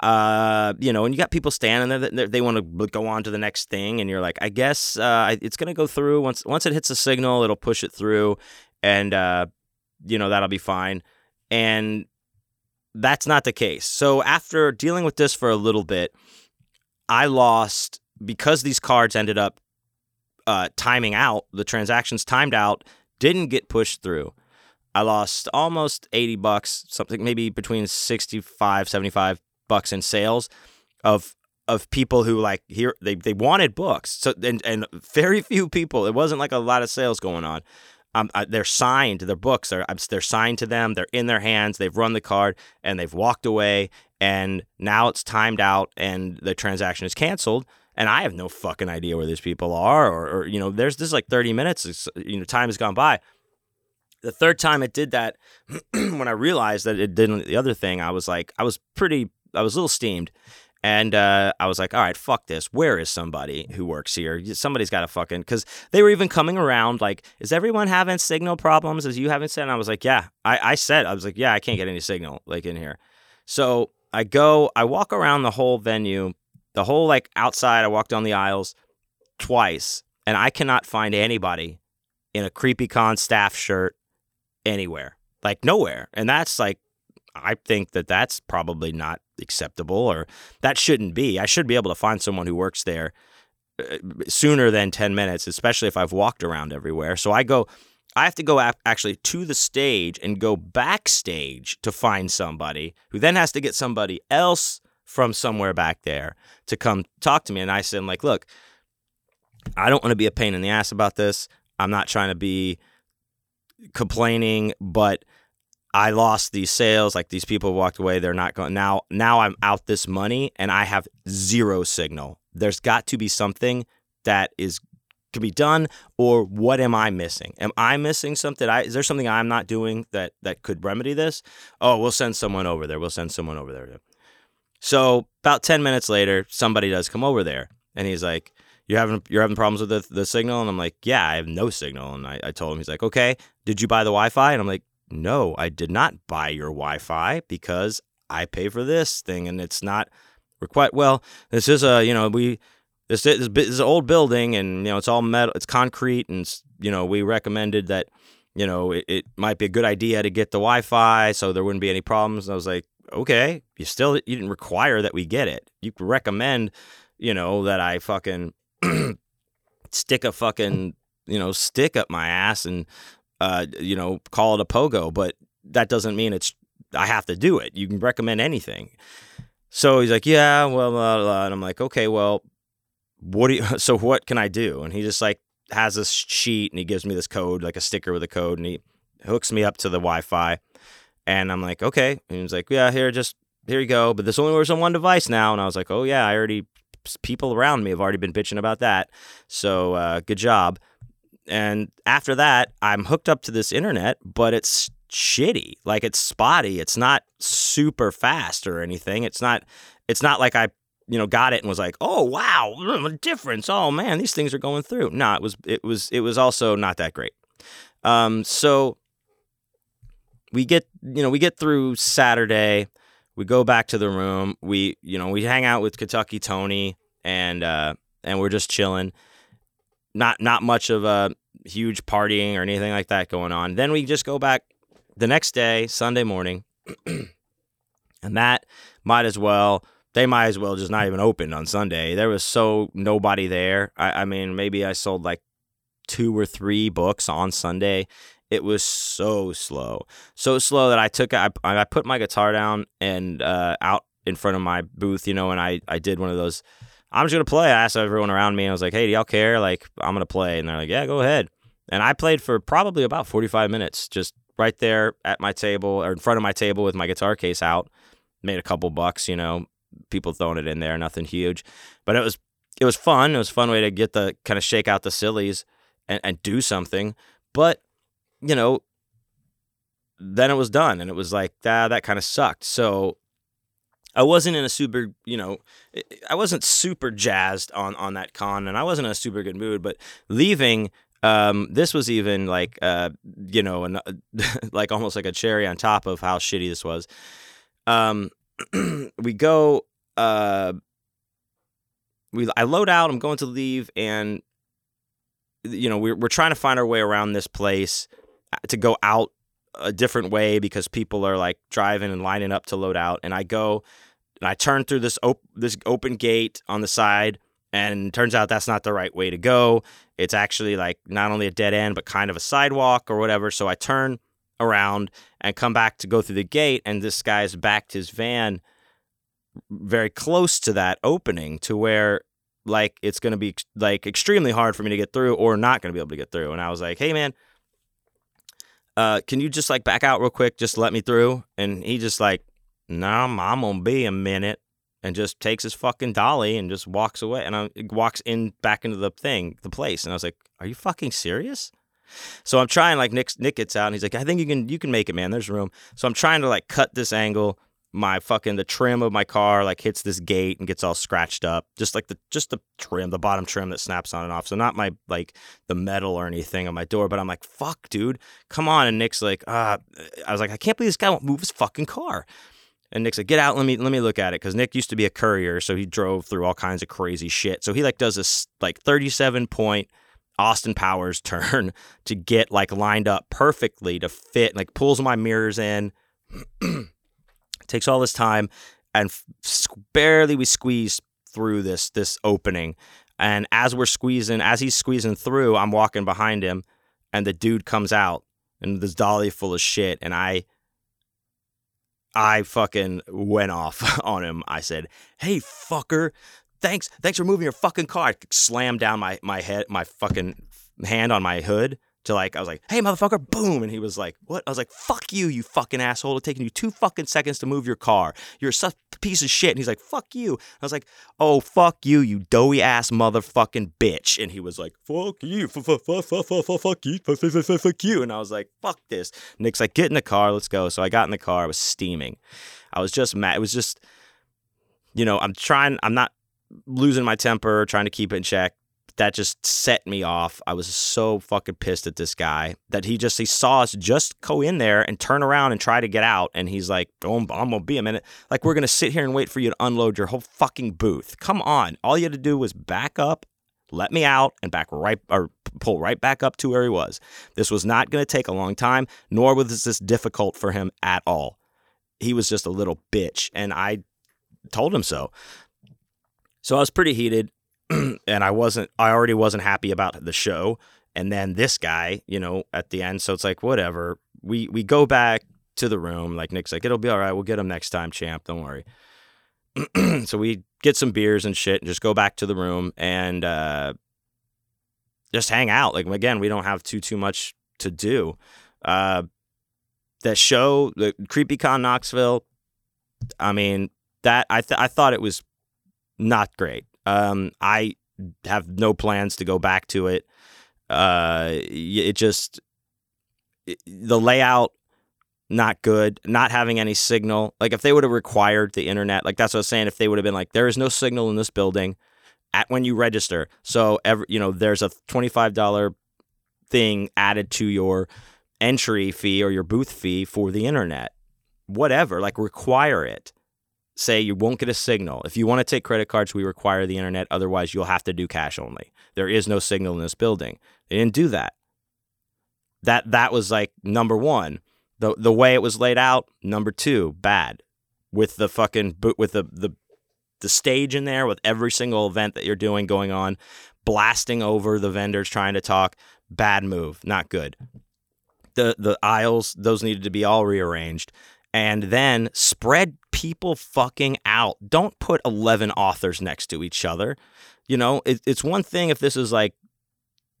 uh, you know, and you got people standing there that they- want to go on to the next thing, and you're like, I guess uh, it's gonna go through once once it hits a signal, it'll push it through, and uh, you know that'll be fine. And that's not the case. So after dealing with this for a little bit, I lost because these cards ended up uh, timing out. The transactions timed out, didn't get pushed through. I lost almost 80 bucks, something maybe between 65, 75 bucks in sales of of people who like here they, they wanted books. So and and very few people. It wasn't like a lot of sales going on. Um, uh, they're signed. Their books are they're signed to them. They're in their hands. They've run the card and they've walked away. And now it's timed out and the transaction is canceled. And I have no fucking idea where these people are, or, or you know, there's this like 30 minutes. It's, you know, time has gone by. The third time it did that, when I realized that it didn't the other thing, I was like, I was pretty, I was a little steamed. And uh, I was like, all right, fuck this. Where is somebody who works here? Somebody's got to fucking, because they were even coming around like, is everyone having signal problems? As you haven't said? And I was like, yeah. I, I said, I was like, yeah, I can't get any signal like in here. So I go, I walk around the whole venue, the whole like outside. I walk down the aisles twice, and I cannot find anybody in a CreepyCon staff shirt anywhere, like nowhere. And that's like, I think that that's probably not acceptable, or that shouldn't be. I should be able to find someone who works there uh, sooner than 10 minutes, especially if I've walked around everywhere. So I go, I have to go actually to the stage and go backstage to find somebody who then has to get somebody else from somewhere back there to come talk to me. And I said, like, look, I don't want to be a pain in the ass about this. I'm not trying to be complaining, but I lost these sales. Like these people walked away. They're not going now. Now I'm out this money and I have zero signal. There's got to be something that is could be done, or what am I missing? Am I missing something? I, is there something I'm not doing that that could remedy this? Oh, we'll send someone over there. We'll send someone over there. So about ten minutes later, somebody does come over there, and he's like, "You're having you're having problems with the, the signal?" And I'm like, "Yeah, I have no signal." And I, I told him, he's like, "Okay, did you buy the Wi-Fi?" And I'm like, "No, I did not buy your Wi-Fi because I pay for this thing, and it's not required." Well, this is a you know we this is, this is an old building, and you know it's all metal, it's concrete, and you know we recommended that you know, it, it might be a good idea to get the Wi-Fi so there wouldn't be any problems. And I was like, okay, you still you didn't require that we get it. You recommend, you know, that I fucking stick a fucking you know stick up my ass and uh you know call it a pogo, but that doesn't mean it's I have to do it. You can recommend anything. So he's like, yeah, well, blah, blah. and I'm like, okay, well, what do you? So what can I do? And he just like has this sheet and he gives me this code, like a sticker with a code, and he hooks me up to the Wi-Fi. And I'm like, okay. And he's like, yeah, here, just here you go. But this only works on one device now. And I was like, oh yeah, I already people around me have already been bitching about that. So uh, good job. And after that, I'm hooked up to this internet, but it's shitty. Like it's spotty. It's not super fast or anything. It's not. It's not like I you know got it and was like oh wow a difference oh man these things are going through no it was it was it was also not that great um so we get you know we get through saturday we go back to the room we you know we hang out with kentucky tony and uh and we're just chilling not not much of a huge partying or anything like that going on. Then we just go back the next day sunday morning and that might as well they might as well just not even open on sunday. There was so nobody there. I, I mean maybe i sold like two or three books on sunday. It was so slow, so slow that I took I, I put my guitar down and uh, out in front of my booth, you know, and I I did one of those. I'm just gonna play. I asked everyone around me. I was like, "Hey, do y'all care? Like, I'm gonna play." And they're like, "Yeah, go ahead." And I played for probably about 45 minutes, just right there at my table or in front of my table with my guitar case out. Made a couple bucks, you know, people throwing it in there, nothing huge, but it was it was fun. It was a fun way to get the kind of shake out the sillies and, and do something. But you know, then it was done and it was like, ah, that kind of sucked. So I wasn't in a super, you know, I wasn't super jazzed on on that con and I wasn't in a super good mood, but leaving um, this was even like uh, you know, an, like almost like a cherry on top of how shitty this was. Um, we go uh we I load out, I'm going to leave and you know, we're we're trying to find our way around this place to go out a different way because people are like driving and lining up to load out and I go and I turn through this op- this open gate on the side and turns out that's not the right way to go. It's actually like not only a dead end but kind of a sidewalk or whatever. So I turn around and come back to go through the gate and this guy's backed his van very close to that opening to where like it's going to be like extremely hard for me to get through or not going to be able to get through and I was like, "Hey man, uh, can you just like back out real quick? Just let me through. And he just like, no, nah, I'm gonna be a minute, and just takes his fucking dolly and just walks away. And I walks in back into the thing, the place. And I was like, are you fucking serious? So I'm trying like Nick Nick gets out and he's like, I think you can you can make it, man. There's room. So I'm trying to like cut this angle my fucking the trim of my car like hits this gate and gets all scratched up. Just like the just the trim the bottom trim that snaps on and off. So not my like the metal or anything on my door but i'm like fuck dude come on. And nick's like uh i was like i can't believe this guy won't move his fucking car. And nick's like get out let me let me look at it. Because nick used to be a courier so he drove through all kinds of crazy shit. So he like does this like 37 point Austin Powers turn to get like lined up perfectly to fit, like pulls my mirrors in, takes all this time, and barely we squeeze through this this opening. And as we're squeezing, as he's squeezing through, I'm walking behind him, and the dude comes out, and this dolly full of shit, and I. I fucking went off on him. I said, "Hey, fucker, thanks, thanks for moving your fucking car." I slammed down my my head, my fucking hand on my hood, to like, I was like, hey, motherfucker, boom. And he was like, what? I was like, fuck you, you fucking asshole. It's taking you two fucking seconds to move your car. You're a piece of shit. And he's like, fuck you. I was like, oh, fuck you, you doughy ass motherfucking bitch. And he was like, fuck you, fuck, you, fuck, fuck, fuck you. And I was like, fuck this. Nick's like, get in the car, let's go. So I got in the car. I was steaming. I was just mad. It was just, you know, I'm trying, I'm not losing my temper, trying to keep it in check that just set me off. I was so fucking pissed at this guy that he just he saw us just go in there and turn around and try to get out, and he's like, oh, "I'm, gonna be a minute." Like we're gonna sit here and wait for you to unload your whole fucking booth. Come on, all you had to do was back up, let me out and back right or pull right back up to where he was. This was not to take a long time, nor was this difficult for him at all. He was just a little bitch, and I told him so. So I was pretty heated, and I wasn't. I already wasn't happy about the show, and then this guy, you know, at the end. So it's like whatever. We we go back to the room. Like Nick's like, it'll be all right. We'll get him next time, champ. Don't worry. so we get some beers and shit and just go back to the room and uh, just hang out. Like again, we don't have too too much to do. Uh, the show, the CreepyCon Knoxville. I mean, that I th- I thought it was not great. Um, I have no plans to go back to it. Uh, it just it, the layout not good, not having any signal. Like if they would have required the internet, like that's what I was saying. If they would have been like, there is no signal in this building at when you register, so every you know there's a twenty five dollar thing added to your entry fee or your booth fee for the internet. Whatever, like require it. Say you won't get a signal. If you want to take credit cards, we require the internet. Otherwise, you'll have to do cash only. There is no signal in this building. They didn't do that. That that was like number one the the way it was laid out, number two, bad. With the fucking boot with the the the stage in there with every single event that you're doing going on, blasting over the vendors trying to talk, bad move, not good. The the aisles, those needed to be all rearranged. And then spread people fucking out. Don't put 11 authors next to each other. You know, it, it's one thing if this is like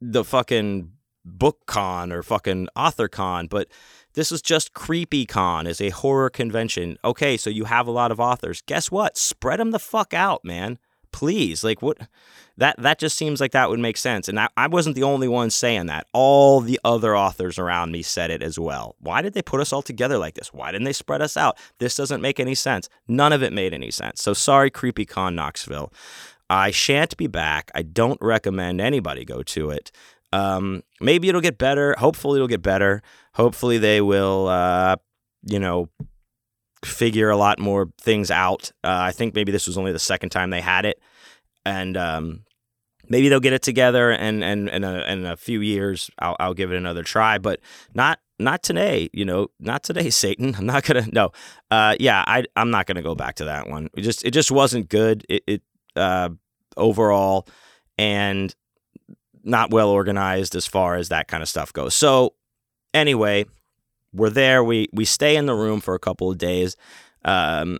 the fucking book con or fucking author con, but this is just Creepy Con is a horror convention. Okay, so you have a lot of authors. Guess what? Spread them the fuck out, man. Please, like what? That that just seems like that would make sense. And I, I wasn't the only one saying that. All the other authors around me said it as well. Why did they put us all together like this? Why didn't they spread us out? This doesn't make any sense. None of it made any sense. So sorry, Creepy Con Knoxville. I shan't be back. I don't recommend anybody go to it. Um, maybe it'll get better. Hopefully, it'll get better. Hopefully, they will, uh, you know, figure a lot more things out. Uh, I think maybe this was only the second time they had it, and um, maybe they'll get it together. And and in a, in a few years, I'll, I'll give it another try. But not not today. You know, not today, Satan. I'm not gonna. No. Uh, yeah, I I'm not gonna go back to that one. It just it just wasn't good. It, it uh, overall, and not well organized as far as that kind of stuff goes. So anyway, we're there. We we stay in the room for a couple of days um,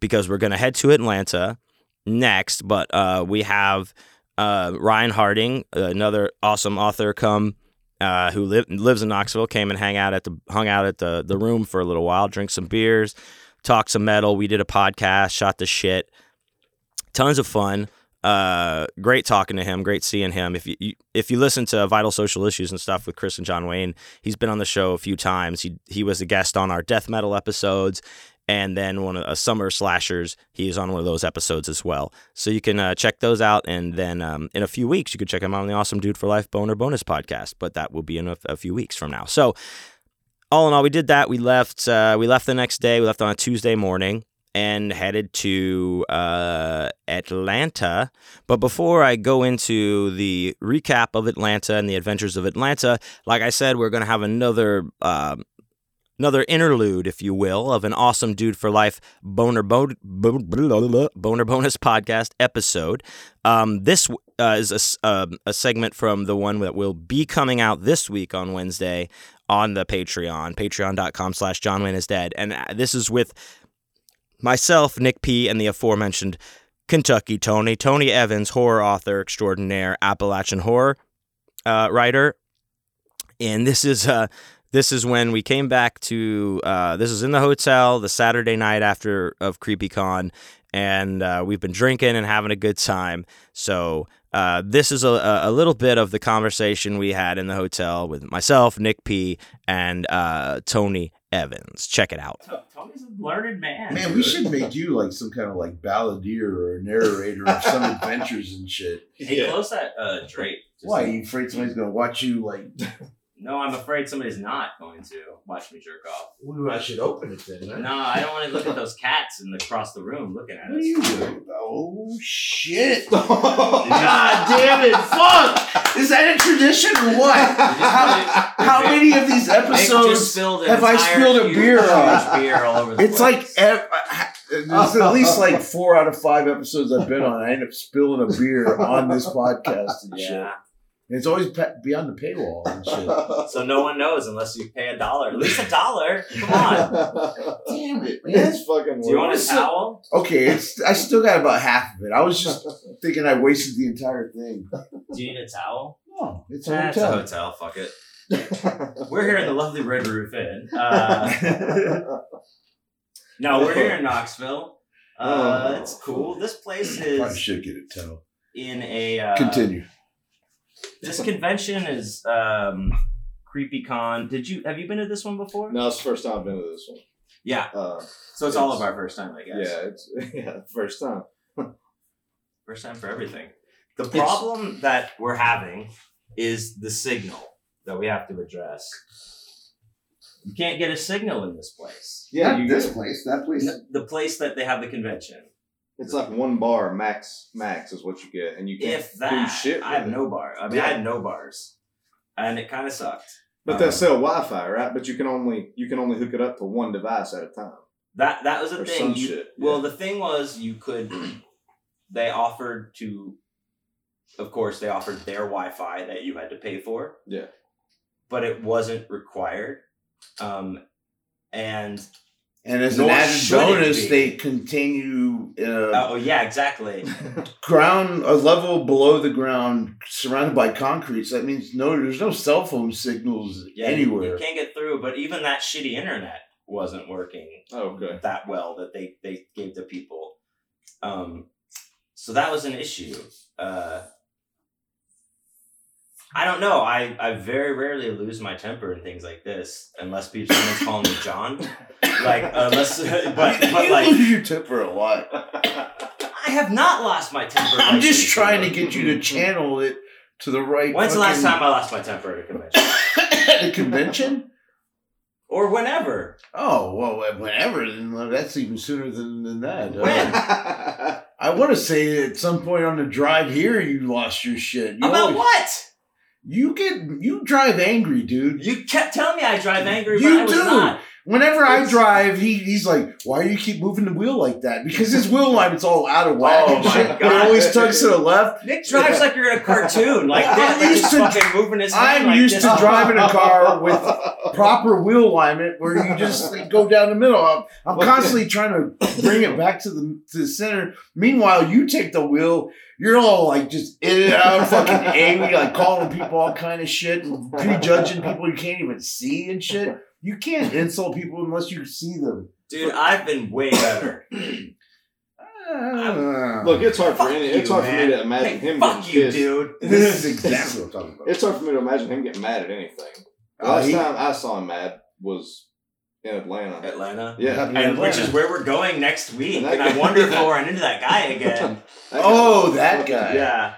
because we're to head to Atlanta next. But uh, we have uh, Ryan Harding, another awesome author, come uh, who li- lives in Knoxville, came and hang out at the hung out at the the room for a little while, drink some beers, talk some metal. We did a podcast, shot the shit, tons of fun. Uh, great talking to him. Great seeing him. If you, you, if you listen to Vital Social Issues and stuff with Chris and John Wayne, he's been on the show a few times. He he was a guest on our death metal episodes, and then one of Summer Slashers. He's on one of those episodes as well. So you can uh, check those out, and then um, in a few weeks you can check him out on the Awesome Dude for Life Boner Bonus podcast. But that will be in a, a few weeks from now. So all in all, we did that. We left. Uh, we left the next day. We left on a Tuesday morning and headed to uh, Atlanta. But before I go into the recap of Atlanta and the adventures of Atlanta, like I said, we're going to have another. Uh, another interlude, if you will, of an awesome dude for life boner bo- boner bonus podcast episode. Um, this uh, is a, uh, a segment from the one that will be coming out this week on Wednesday on the Patreon, patreon.com slash John Wayne is dead. And uh, this is with myself, Nick P., and the aforementioned Kentucky Tony, Tony Evans, horror author extraordinaire, Appalachian horror uh, writer. And this is uh, this is when we came back to uh, this is in the hotel the Saturday night after of CreepyCon, and uh, we've been drinking and having a good time. So uh, this is a, a little bit of the conversation we had in the hotel with myself, Nick P, and uh, Tony Evans. Check it out. Tony's a learned man. Man, we should make you like some kind of like balladeer or narrator of some adventures and shit. Hey, close that uh, drape. Why? Are you afraid somebody's gonna watch you like No, I'm afraid somebody's not going to watch me jerk off. Well, I should open it then. Huh? No, I don't want to look at those cats in the, across the room looking at What us. Oh shit! God damn it! Fuck! Is that a tradition or what? How, how many of these episodes have I spilled a beer on? huge beer all over the It's like place. ev- there's at least like four out of five episodes I've been on. I end up spilling a beer on this podcast and shit. Yeah. And it's always pe- beyond the paywall and shit. So no one knows unless you pay a dollar. At least a dollar. Come on. Damn it, man! It's fucking. Do you want a weird. towel? Okay, it's I still got about half of it. I was just thinking I wasted the entire thing. Do you need a towel? No, it's a Eh, it's a hotel. hotel. Fuck it. We're here in the lovely Red Roof Inn. Uh, no, we're here in Knoxville. Uh, Oh. it's cool. This place Probably is should get a towel. in a. Uh, Continue. This convention is um, CreepyCon. Did you have you been to this one before? No, it's the first time I've been to this one. Yeah. Uh, So it's all of our first time, I guess. yeah, it's yeah, first time. First time for everything. The problem that we're having is the signal that we have to address. You can't get a signal in this place. Yeah, Not you this place. That place. The place that they have the convention. It's like one bar max. Max is what you get, and you can't If that, do shit. I have it. no bar. I mean, I had no bars, and it kind of sucked. But Uh, they sell Wi-Fi, right? But you can only you can only hook it up to one device at a time. That that was the thing. You- shit, Well, the thing was, you could. They offered to, of course, they offered their Wi-Fi that you had to pay for. Yeah. But it wasn't required, um, and And as an Nor added should bonus, they continue uh, oh yeah, exactly. ground a level below the ground, surrounded by concrete. So that means no, there's no cell phone signals Yeah, anywhere. You, can't get through. But even that shitty internet wasn't working Oh, okay. that well that they they gave to people. Um, so that was an issue. Uh, I don't know. I, I very rarely lose my temper in things like this unless people someone's calling me John. Like unless, but but you like lose your temper a lot. I have not lost my temper. I'm like just trying to get you to mm-hmm. channel it to the right. When's the last time I lost my temper at a convention? at a convention? or whenever? Oh well, whenever. Then that's even sooner than, than that. When? I want to say at some point on the drive here, you lost your shit. You About always- what? You get you drive angry, dude. You kept telling me I drive angry, but You I was do. not. Whenever I drive, he, he's like, "Why do you keep moving the wheel like that?" Because his wheel alignment's all out of whack Oh my shit. It always tugs to the left. Nick drives like you're in a cartoon. Like, I'm that, used to- fucking moving his I'm like used this. to driving a car with proper wheel alignment where you just like, go down the middle. I'm, I'm constantly trying to bring it back to the to the center. Meanwhile, you take the wheel. You're all like just in and out, fucking angry, like calling people all kind of shit, and prejudging people you can't even see and shit. You can't insult people unless you see them. Dude, I've been way better. Ah. Look, it's hard for Fuck any. It's you, hard for me to imagine Hey, him fuck getting you, pissed. dude. this is exactly what I'm talking about. It's hard for me to imagine him getting mad at anything. The Uh, last he- time I saw him mad was in Atlanta. Atlanta. Yeah. Happened in And which is where we're going next week. And And, I wonder if we'll run into that guy again. That guy- Oh, that guy. yeah.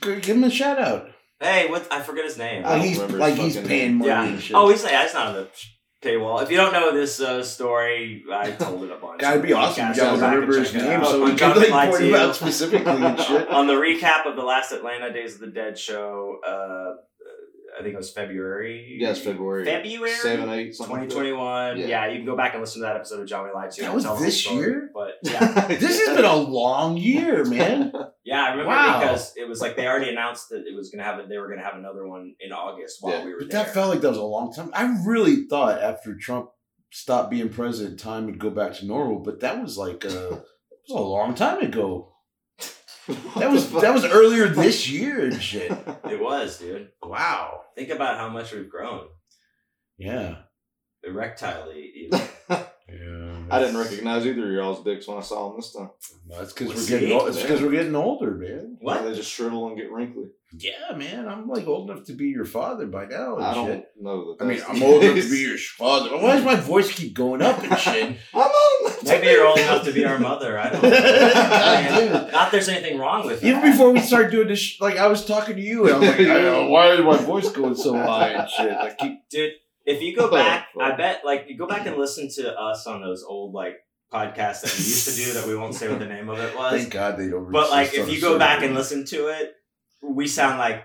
Give him a shout out. Hey, what? I forget his name. I Like he's like he's fucking paying name. money yeah. shit. Oh, he's like that's not on the paywall. If you don't know this uh, story, I told it a bunch. Gotta be awesome. You Podcasts. gotta Go back and remember his name so On we John can like Lied point him out specifically and shit. on the recap of the last Atlanta Days of the Dead show, uh, I think it was February. Yes, February. February Seven, eight, something. like that. 2021. Yeah. Yeah. you can go back and listen to that episode of John We Lied to. That was tell this story. year? But yeah, This has been a long year, man. yeah, I remember Wow. because it was like they already announced that it was gonna have. A, they were gonna have another one in August while Yeah. we were But there. that felt like that was a long time. I really thought after Trump stopped being president, time would go back to normal. But that was like uh, it was a long time ago. That was that was earlier this year and shit. it was, dude. Wow. Think about how much we've grown. Yeah. Erectilely, even. Yeah. I didn't recognize either of y'all's dicks when I saw them this time. No, that's because we're getting old. It's because we're getting older, man. What? They just shrivel and get wrinkly. Yeah, man. I'm like old enough to be your father by now and I don't shit. know that. I mean, I'm the old enough to be your father. Why does my voice keep going up and shit? I'm old. Maybe you're old enough to be our mother. I don't know. I mean, not that there's anything wrong with it. Even before we started doing this, sh- like I was talking to you, and I'm like, I don't know, why is my voice going so high and shit? Like, keep, Dude, if you go back. I bet like you go back and listen to us on those old like podcasts that we used to do that we won't say what the name of it was. Thank God they don't. But like, if you go back and listen to it, we sound like,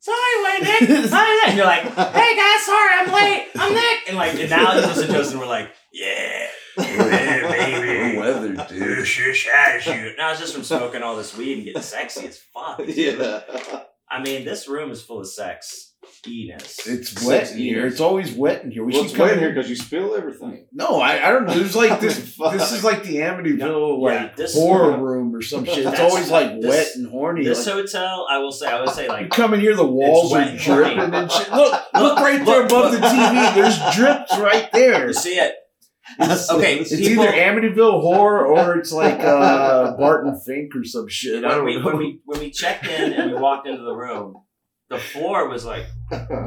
"Sorry, late Nick." Sorry, Nick." And you're like, "Hey guys, sorry, I'm late. I'm Nick." And like, and now you listen to us, and we're like, "Yeah, yeah, baby, weather, dude. Shush, shush." Now it's just from smoking all this weed and getting sexy as fuck. dude. yeah. I mean, this room is full of sex eness. It's wet in here. It's always wet in here. We Well, should it's come wet in here because you spill everything. No, I, I don't know. There's like this. This is like the Amityville Yeah, like this- horror room or some shit. It's always like this- wet and horny. This Like, hotel, I will say, I would say you like come in here, the walls are dripping and shit. Look, look right there above the TV. There's drips right there. you see it. Okay, It's people- either Amityville horror or it's like uh, Barton Fink or some shit. I when don't we know. when we when we checked in and we walked into the room, the floor was like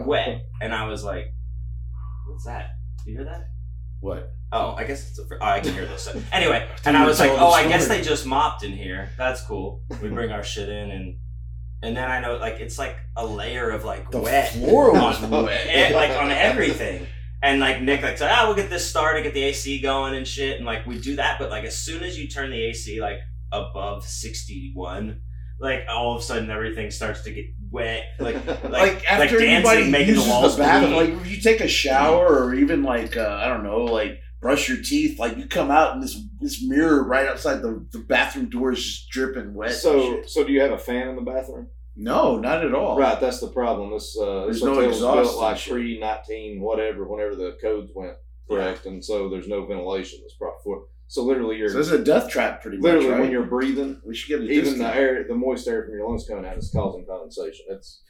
wet, and I was like, "What's that? Do you hear that?" what? Oh, I guess it's a. fr- Oh, I can hear this. Anyway, and I was like, "Oh, I guess they just mopped in here. That's cool." We bring our shit in, and and then I know like it's like a layer of like The wet floor was on, wet. eh, like on everything. And like Nick like said, ah, we'll get this started, get the AC going and shit, and like we do that. But like as soon as you turn the AC like above sixty one, like all of a sudden everything starts to get wet. Like like, Like, after dancing, everybody making the uses walls the bathroom, like if you take a shower or even like uh, I don't know, like brush your teeth, like you come out and this this mirror right outside the, the bathroom door is just dripping wet. So, so do you have a fan in the bathroom? no, not at all. Right, that's the problem. This uh, There's this no hotel was exhaust built like shit. pre nineteen whatever, whenever the codes went correct, and so there's no ventilation that's proper for. So literally, you're So this is a death trap, pretty literally much. Right? when you're breathing, we should get even discount. the air, the moist air from your lungs coming out is causing condensation. It's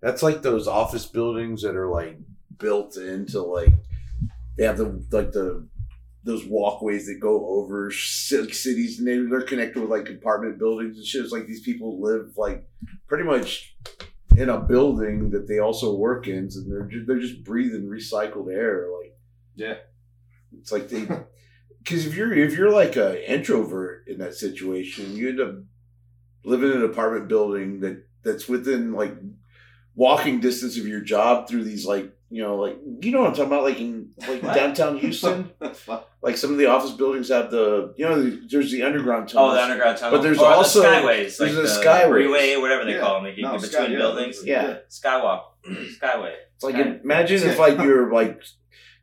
That's like those office buildings that are like built into like they have the like the those walkways that go over ci- cities and they, they're connected with like apartment buildings and shit. It's like these people live like pretty much in a building that they also work in, and they're just, they're just breathing recycled air. Like Yeah. it's like they because if you're if you're like a introvert in that situation, you end up living in an apartment building that that's within like walking distance of your job through these like you know like you know what I'm talking about like in like What? downtown Houston like some of the office buildings have the you know there's the underground tunnels Oh, the underground tunnel. But there's Or also- the skyways, like there's a the skyways. freeway, whatever they Yeah. call them. They get No, you sky- between yeah, buildings. yeah Skywalk, skyway. it's like Sky- imagine if like you're like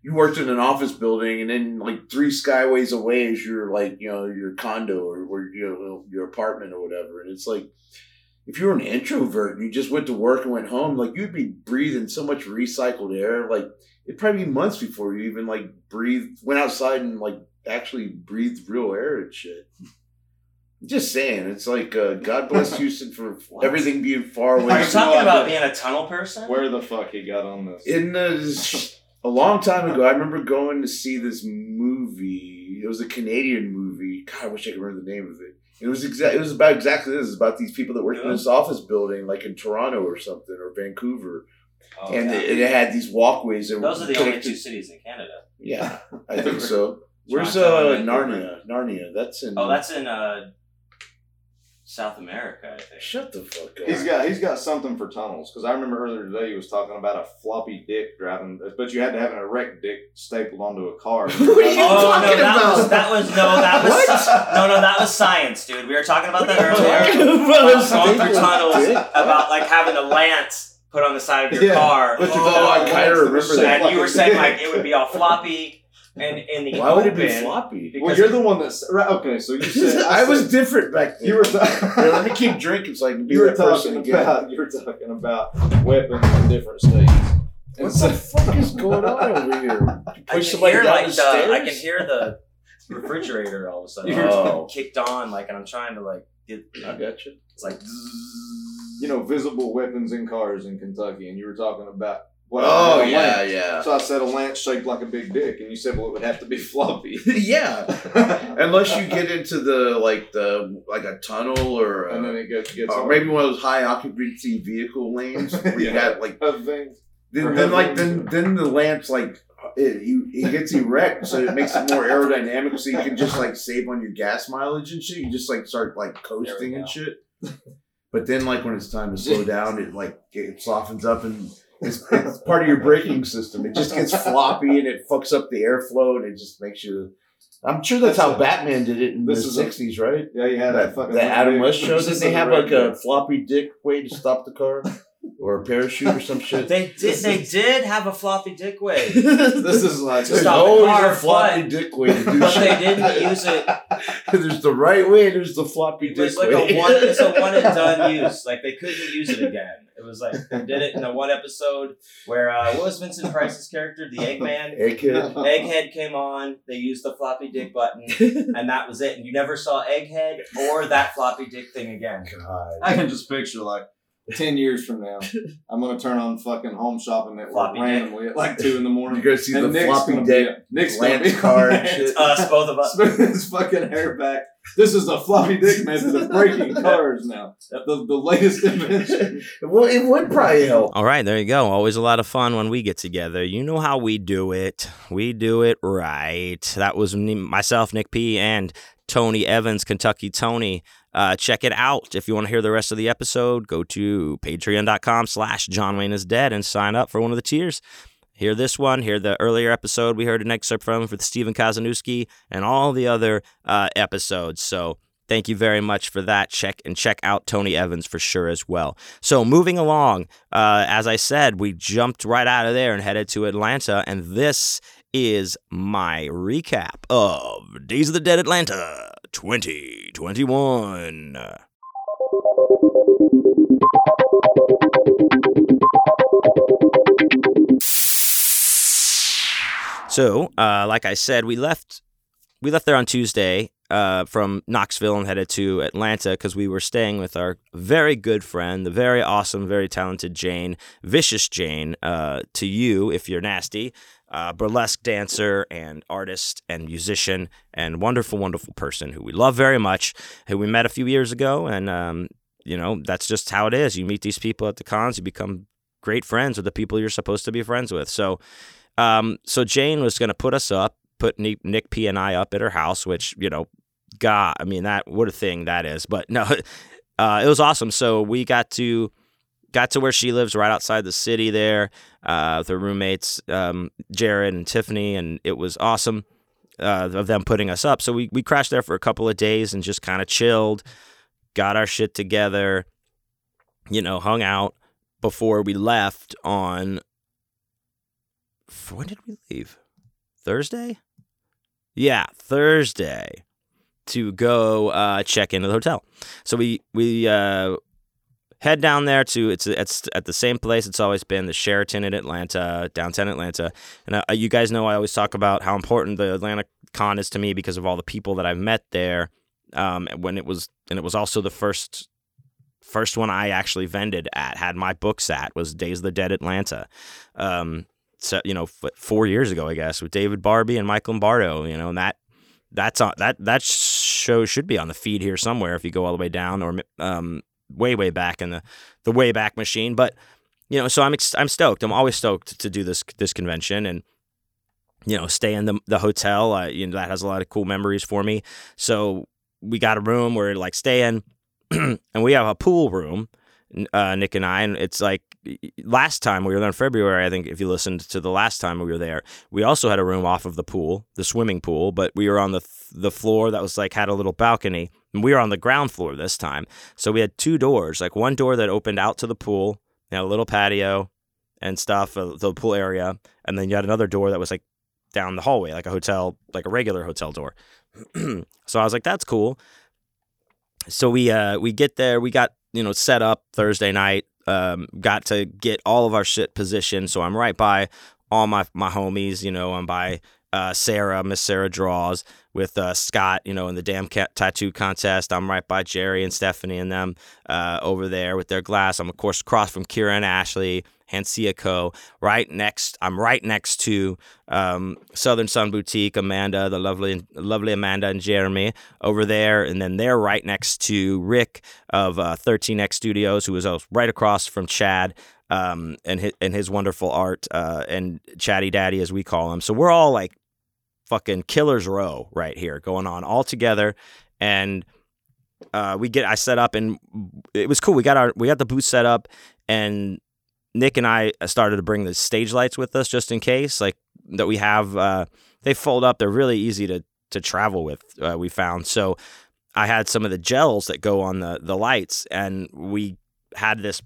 you worked in an office building and then like three skyways away is your like you know your condo or, or you know your apartment or whatever. And it's like if you were an introvert and you just went to work and went home like you'd be breathing so much recycled air. Like it'd probably be months before you even like breathed went outside and like actually breathed real air and shit. Just saying it's like uh, god bless houston for everything being far away Are you There's talking about being a tunnel person? where the fuck he got on this. in the a long time ago, I remember going to see this movie. It was a Canadian movie. God, I wish I could remember the name of it. It was exact. It was about exactly this. It was about these people that worked in this office building, like in Toronto or something, or Vancouver, Oh, and yeah. it, it had these walkways. That Those were are the only two cities in Canada. Yeah, I think so. Where's uh, Narnia? Narnia. That's in. Oh, that's in uh, South America, I think. shut the fuck up. He's got he's got something for tunnels because I remember earlier today he was talking about a floppy dick driving, but you had to have an erect dick stapled onto a car. What are you Oh no, talking that about? was that was no, that was no, no, that was science, dude. We were talking about that What are you earlier. about? About going through tunnels, about like having a lance put on the side of your Yeah, car, but you Oh, got I a kinda lens that was remember that. and you were saying like it would be all floppy and in the Why would it be sloppy? Well, you're the one that's right. Okay, so you said I was said- different back then. you were Here, let me keep drinking so I can be you were that person talking again. about you were talking about weapons in different states. And What so, the fuck is going on over here? I Push can somebody hear down like the the, I can hear the refrigerator all of a sudden Oh. kicked on, like, and I'm trying to like get. I got you. It's like. you know, visible weapons in cars in Kentucky, and you were talking about what? Oh yeah, lance. yeah, So I said a lance shaped like a big dick, and you said, well, it would have to be floppy. yeah. Unless you get into the like the like a tunnel or, and then uh, it gets gets on. maybe one of those high occupancy vehicle lanes where you got like things. then, then like then then the lamps like it, you, it gets erect so it makes it more aerodynamic so you can just like save on your gas mileage and shit. You just like start like coasting and shit. But then like when it's time to slow down, it like it softens up and it's, it's part of your braking system. It just gets floppy and it fucks up the airflow and it just makes you I'm sure that's, That's how a- Batman did it in the this is a- '60s, right? Yeah, you had that, that, fucking. the Adam. West show. Did they have like a floppy dick way to stop the car, or a parachute or some shit? They did. They did have a floppy dick way, This is like. Stop There's the always car, a floppy but- dick way to do but shit. they didn't use it. there's the right way. There's the floppy It dick was like way. a one. It's a one and done use. Like they couldn't use it again. It was like they did it in the one episode where uh, what was Vincent Price's character, the Eggman. Egghead. Egghead came on. They used the floppy dick button, and that was it. And you never saw Egghead or that floppy dick thing again. God. I can just picture like ten years from now, I'm gonna turn on fucking Home Shopping Network Floppy dick. randomly at like two in the You're morning. gonna see the and Nick's floppy gonna dick. be, Nick's Lance be car and shit. It's us, both of us. Spinning his fucking hair back. This is the floppy dick method of breaking cars now. The, the latest invention. Well, it would probably help. All right, there you go. Always a lot of fun when we get together. You know how we do it. We do it right. That was me, myself, Nick P, and Tony Evans, Kentucky Tony. Uh, check it out. If you want to hear the rest of the episode, go to patreon.com slash John Wayne is dead and sign up for one of the tiers. Hear this one, hear the earlier episode we heard an excerpt from for the Stephen Kazanowski and all the other uh, episodes. So thank you very much for that. Check and check out Tony Evans for sure as well. So moving along, uh, as I said, we jumped right out of there and headed to Atlanta, and this is my recap of Days of the Dead Atlanta 2021. So, uh, like I said, we left we left there on Tuesday uh, from Knoxville and headed to Atlanta because we were staying with our very good friend, the very awesome, very talented Jane, Vicious Jane, uh, to you if you're nasty, uh, burlesque dancer and artist and musician and wonderful, wonderful person who we love very much, who we met a few years ago. And, um, you know, that's just how it is. You meet these people at the cons, you become great friends with the people you're supposed to be friends with. So, um, so Jane was going to put us up, put Nick, P and I up at her house, which you know, God, I mean that what a thing that is. But no, uh, it was awesome. So we got to got to where she lives, right outside the city there, uh, with her roommates, um, Jared and Tiffany, and it was awesome uh, of them putting us up. So we we crashed there for a couple of days and just kind of chilled, got our shit together, you know, hung out before we left on when did we leave? Thursday? Yeah, Thursday to go uh, check into the hotel. So we we uh, head down there to it's it's at the same place it's always been, the Sheraton in Atlanta, downtown Atlanta. And uh, you guys know I always talk about how important the Atlanta Con is to me because of all the people that I've met there. Um, when it was and it was also the first first one I actually vended at, had my books at was Days of the Dead Atlanta. Um, so you know, f- four years ago, I guess, with David Barbee and Mike Lombardo. You know, and that that's on that that show should be on the feed here somewhere if you go all the way down or um, way way back in the the way back machine. But you know, so I'm I'm stoked. I'm always stoked to do this this convention and you know stay in the the hotel. You know that has a lot of cool memories for me. So we got a room where like stay in, and we have a pool room. Uh, Nick and I, and it's like last time we were there in February. I think if you listened to the last time we were there, we also had a room off of the pool, the swimming pool, but we were on the the floor that was like had a little balcony, and we were on the ground floor this time. So we had two doors, like one door that opened out to the pool, and a little patio and stuff, uh, the pool area, and then you had another door that was like down the hallway, like a hotel, like a regular hotel door. so I was like, that's cool. So we uh we get there, we got you know set up Thursday night. Um, got to get all of our shit positioned. So I'm right by all my my homies. You know, I'm by uh, Sarah, Miss Sarah Draws with uh, Scott. You know, in the damn cat tattoo contest. I'm right by Jerry and Stephanie and them uh, over there with their glass. I'm of course across from Kira and Ashley. Hancia Co. Right next, I'm right next to um, Southern Sun Boutique. Amanda, the lovely, lovely Amanda and Jeremy over there, and then they're right next to Rick of uh, 13X Studios, who is uh, right across from Chad. Um, and his, and his wonderful art, uh, and Chatty Daddy as we call him. So we're all like fucking killers row right here going on all together, and uh, we get I set up and it was cool. We got our we got the booth set up, and Nick and I started to bring the stage lights with us just in case, like that we have. Uh, they fold up. They're really easy to to travel with. Uh, we found so I had some of the gels that go on the the lights, and we had this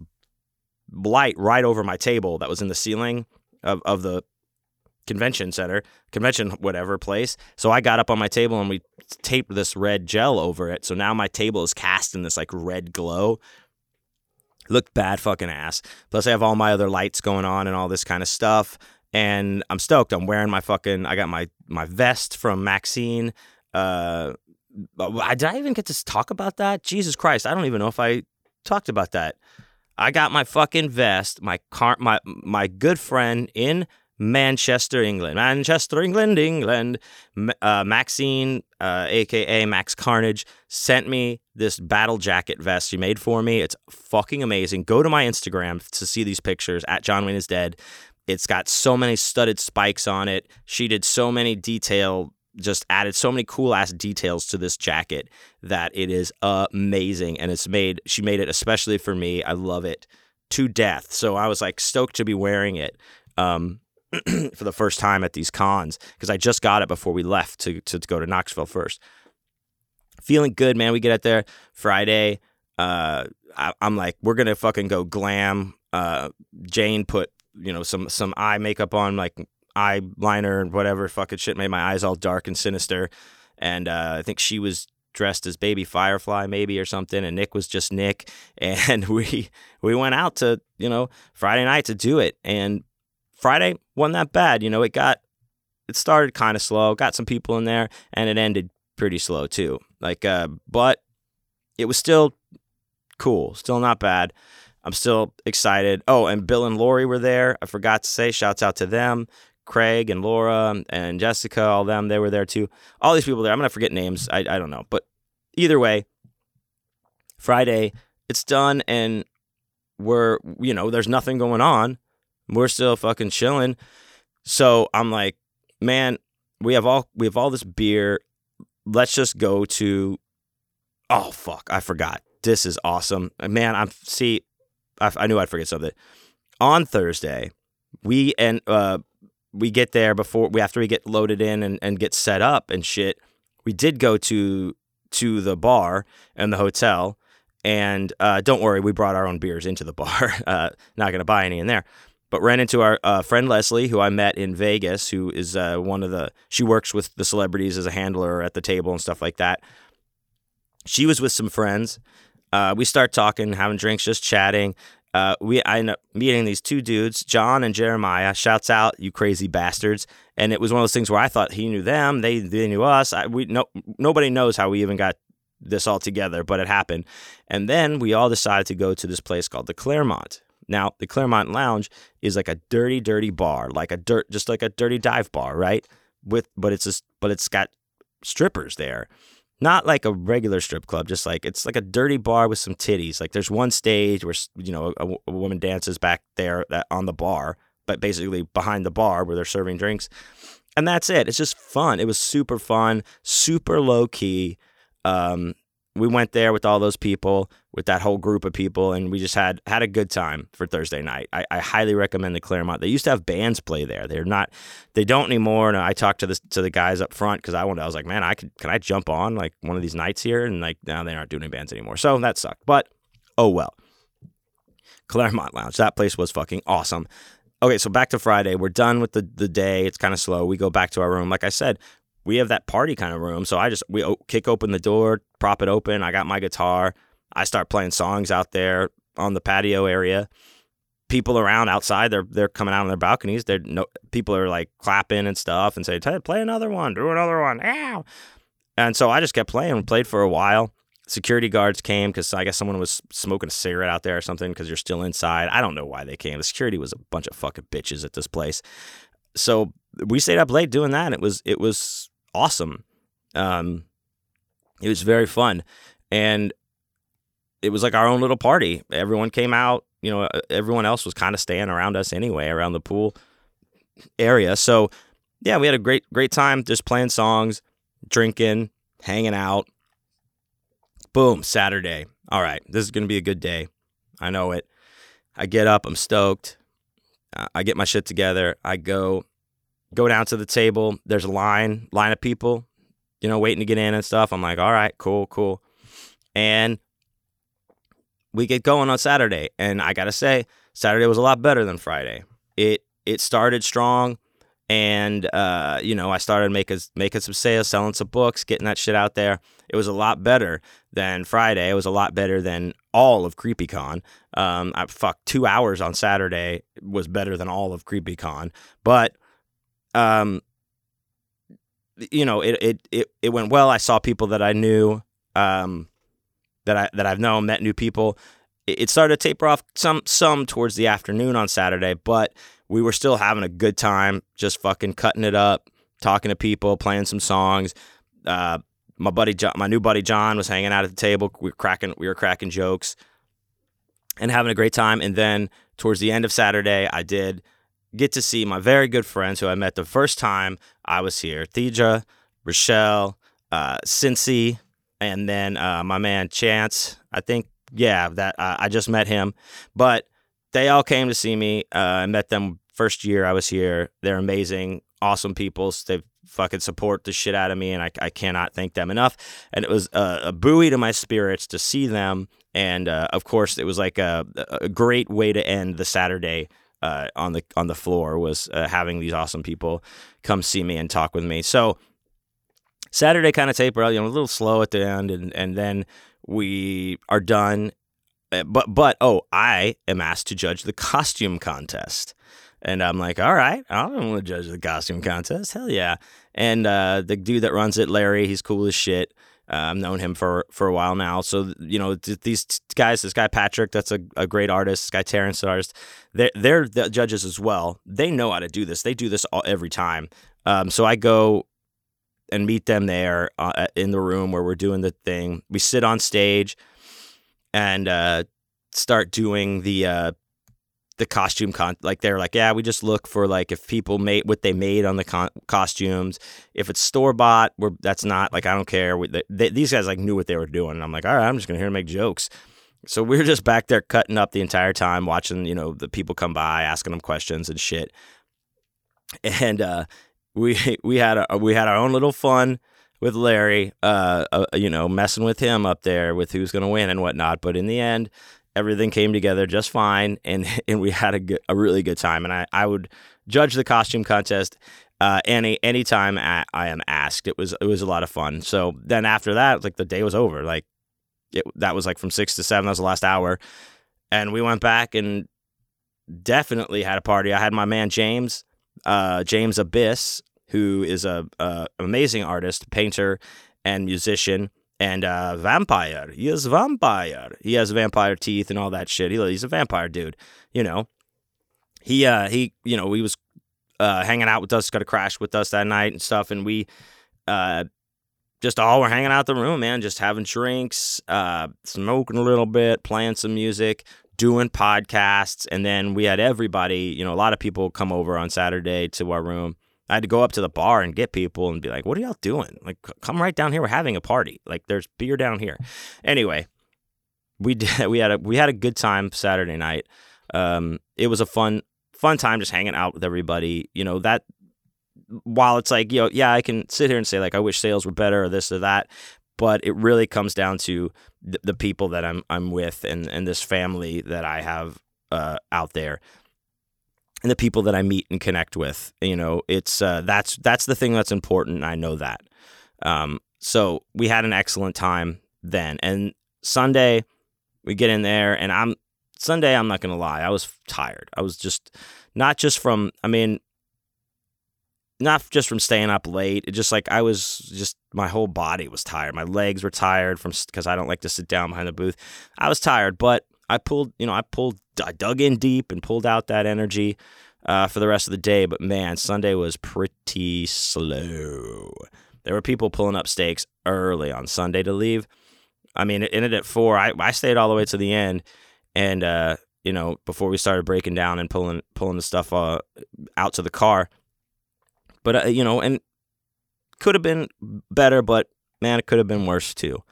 light right over my table that was in the ceiling of, of the convention center, convention whatever place. So I got up on my table and we taped this red gel over it. So now my table is cast in this like red glow. Looked bad fucking ass. Plus I have all my other lights going on and all this kind of stuff. And I'm stoked. I'm wearing my fucking I got my my vest from Maxine. Uh did I even get to talk about that? Jesus Christ, I don't even know if I talked about that. I got my fucking vest, my car, my my good friend in Manchester, England. Manchester, England, England. Uh, Maxine, uh, aka Max Carnage, sent me this battle jacket vest she made for me. It's fucking amazing. Go to my Instagram to see these pictures at John Wayne is Dead. It's got so many studded spikes on it. She did so many detail, just added so many cool ass details to this jacket that it is amazing. And it's made, she made it especially for me. I love it to death. So I was like stoked to be wearing it. Um, for the first time at these cons because I just got it before we left to, to, to go to Knoxville first. Feeling good, man. We get out there Friday. Uh, I, am like, we're gonna fucking go glam. Uh, Jane put you know some some eye makeup on, like eyeliner and whatever fucking shit, made my eyes all dark and sinister. And uh, I think she was dressed as baby firefly maybe or something and nick was just nick and we we went out to you know friday night to do it and Friday wasn't that bad. You know, it got it started kind of slow, got some people in there, and it ended pretty slow too. Like, uh, but it was still cool, still not bad. I'm still excited. Oh, and Bill and Lori were there. I forgot to say, shouts out to them. Craig and Laura and Jessica, all them, they were there too. All these people there. I'm gonna forget names. I I don't know, but either way, Friday, it's done, and we're you know, there's nothing going on. We're still fucking chilling. So I'm like, man, we have all we have all this beer. Let's just go to. Oh fuck! I forgot. This is awesome, man. I'm see. I, I knew I'd forget something. On Thursday, we and uh, we get there before we after we get loaded in and, and get set up and shit. We did go to to the bar and the hotel, and uh, don't worry, we brought our own beers into the bar. Uh, not gonna buy any in there but ran into our uh, friend Leslie, who I met in Vegas, who is uh, one of the, she works with the celebrities as a handler at the table and stuff like that. She was with some friends. Uh, we start talking, having drinks, just chatting. Uh, we I end up meeting these two dudes, John and Jeremiah. Shouts out, you crazy bastards! And it was one of those things where I thought he knew them, they they knew us. I, we no nobody knows how we even got this all together, but it happened. And then we all decided to go to this place called the Claremont. Now, the Claremont Lounge is like a dirty, dirty bar, like a dirt, just like a dirty dive bar, right? With, but it's just, but it's got strippers there, not like a regular strip club. Just like it's like a dirty bar with some titties. Like there's one stage where you know a, a woman dances back there that, on the bar, but basically behind the bar where they're serving drinks, and that's it. It's just fun. It was super fun, super low key. Um, we went there with all those people, with that whole group of people, and we just had had a good time for Thursday night. I, I highly recommend the Claremont. They used to have bands play there. They're not, they don't anymore. And I talked to the to the guys up front because I wanted. I was like, man, I could can I jump on like one of these nights here? And like now they aren't doing any bands anymore. So that sucked. But oh well. Claremont Lounge. That place was fucking awesome. Okay, so back to Friday. We're done with the, the day. It's kind of slow. We go back to our room. Like I said, we have that party kind of room. So I just we kick open the door, prop it open. I got my guitar. I start playing songs out there on the patio area. People around outside, they're they're coming out on their balconies. They're no people are like clapping and stuff and say, "Play another one, do another one." Ow. And so I just kept playing. Played for a while. Security guards came because I guess someone was smoking a cigarette out there or something because you're still inside. I don't know why they came. The security was a bunch of fucking bitches at this place. So we stayed up late doing that. It was it was awesome. Um, it was very fun, and it was like our own little party. Everyone came out. You know, everyone else was kind of staying around us anyway, around the pool area. So, yeah, we had a great great time just playing songs, drinking, hanging out. Boom, Saturday. All right, this is gonna be a good day. I know it. I get up. I'm stoked. I get my shit together. I go go down to the table. There's a line, line of people. you know, waiting to get in and stuff. I'm like, all right, cool, cool. And we get going on Saturday, and I gotta say, Saturday was a lot better than Friday. It it started strong, and uh, you know, I started making making some sales, selling some books, getting that shit out there. It was a lot better than Friday. It was a lot better than all of CreepyCon. Um, I fuck two hours on Saturday was better than all of CreepyCon, but um, you know, it it it it went well. I saw people that I knew. Um, that I that I've known, met new people. It started to taper off some some towards the afternoon on Saturday, but we were still having a good time, just fucking cutting it up, talking to people, playing some songs. Uh, my buddy, John, my new buddy John, was hanging out at the table. We were cracking, we were cracking jokes, and having a great time. And then towards the end of Saturday, I did get to see my very good friends who I met the first time I was here: Thija, Rochelle, uh, Cincy, and then uh, my man Chance. I think yeah, that uh, I just met him, but they all came to see me. Uh, I met them first year I was here. They're amazing, awesome people. They fucking support the shit out of me, and I, I cannot thank them enough. And it was a, a buoy to my spirits to see them, and uh, of course, it was like a, a great way to end the Saturday. Uh, on the on the floor was uh, having these awesome people come see me and talk with me. So Saturday kind of taper out, you know, a little slow at the end, and and then we are done. Eh, but but oh, I am asked to judge the costume contest, and I'm like, all right, I don't want to judge the costume contest. Hell yeah! And uh, the dude that runs it, Larry, he's cool as shit. Uh, I've known him for for a while now. So you know these guys, this guy Patrick, that's a, a great artist. This guy Terrence, an artist. They're they're the judges as well. They know how to do this. They do this all, every time. Um, so I go and meet them there uh, in the room where we're doing the thing. We sit on stage and uh, start doing the uh, the costume con. Like they're like, yeah, we just look for like if people made what they made on the con- costumes. If it's store bought, we're that's not like I don't care. We, they, these guys like knew what they were doing. And I'm like, all right, I'm just gonna hear them make jokes. So we are just back there cutting up the entire time, watching you know the people come by, asking them questions and shit. And uh, we we had a, we had our own little fun with Larry, uh, uh, you know, messing with him up there with who's going to win and whatnot. But in the end, everything came together just fine, and and we had a good, a really good time. And I, I would judge the costume contest uh, any anytime I, I am asked. It was it was a lot of fun. So then after that, like the day was over. Like it, that was like from six to seven. That was the last hour, and we went back and definitely had a party. I had my man James, uh, James Abyss, who is a, a amazing artist, painter, and musician, and uh, vampire. He is vampire. He has vampire teeth and all that shit. He, he's a vampire dude. You know, he uh he you know he was uh hanging out with us, got a crash with us that night and stuff, and we uh just all were hanging out the room, man, just having drinks, uh, smoking a little bit, playing some music, doing podcasts, and then we had everybody, you know, a lot of people come over on Saturday to our room I had to go up to the bar and get people and be like, "What are y'all doing? Like, come right down here. We're having a party. Like, there's beer down here." Anyway, we did. We had a we had a good time Saturday night. Um, it was a fun fun time just hanging out with everybody. You know that while it's like you know, yeah, I can sit here and say like I wish sales were better or this or that, but it really comes down to the, the people that I'm I'm with and and this family that I have uh, out there and the people that I meet and connect with. You know, it's uh, that's that's the thing that's important. I know that. Um, so we had an excellent time then, and Sunday we get in there, and I'm Sunday. I'm not gonna lie, I was tired. I was just not just from. I mean. Not just from staying up late, it just like I was just my whole body was tired. My legs were tired from because I don't like to sit down behind the booth. I was tired, but I pulled, you know, I pulled, I dug in deep and pulled out that energy uh, for the rest of the day. But man, Sunday was pretty slow. There were people pulling up stakes early on Sunday to leave. I mean, it ended at four. I, I stayed all the way to the end, and uh, you know, before we started breaking down and pulling pulling the stuff uh, out to the car. But uh, you know, and could have been better, but man, it could have been worse too.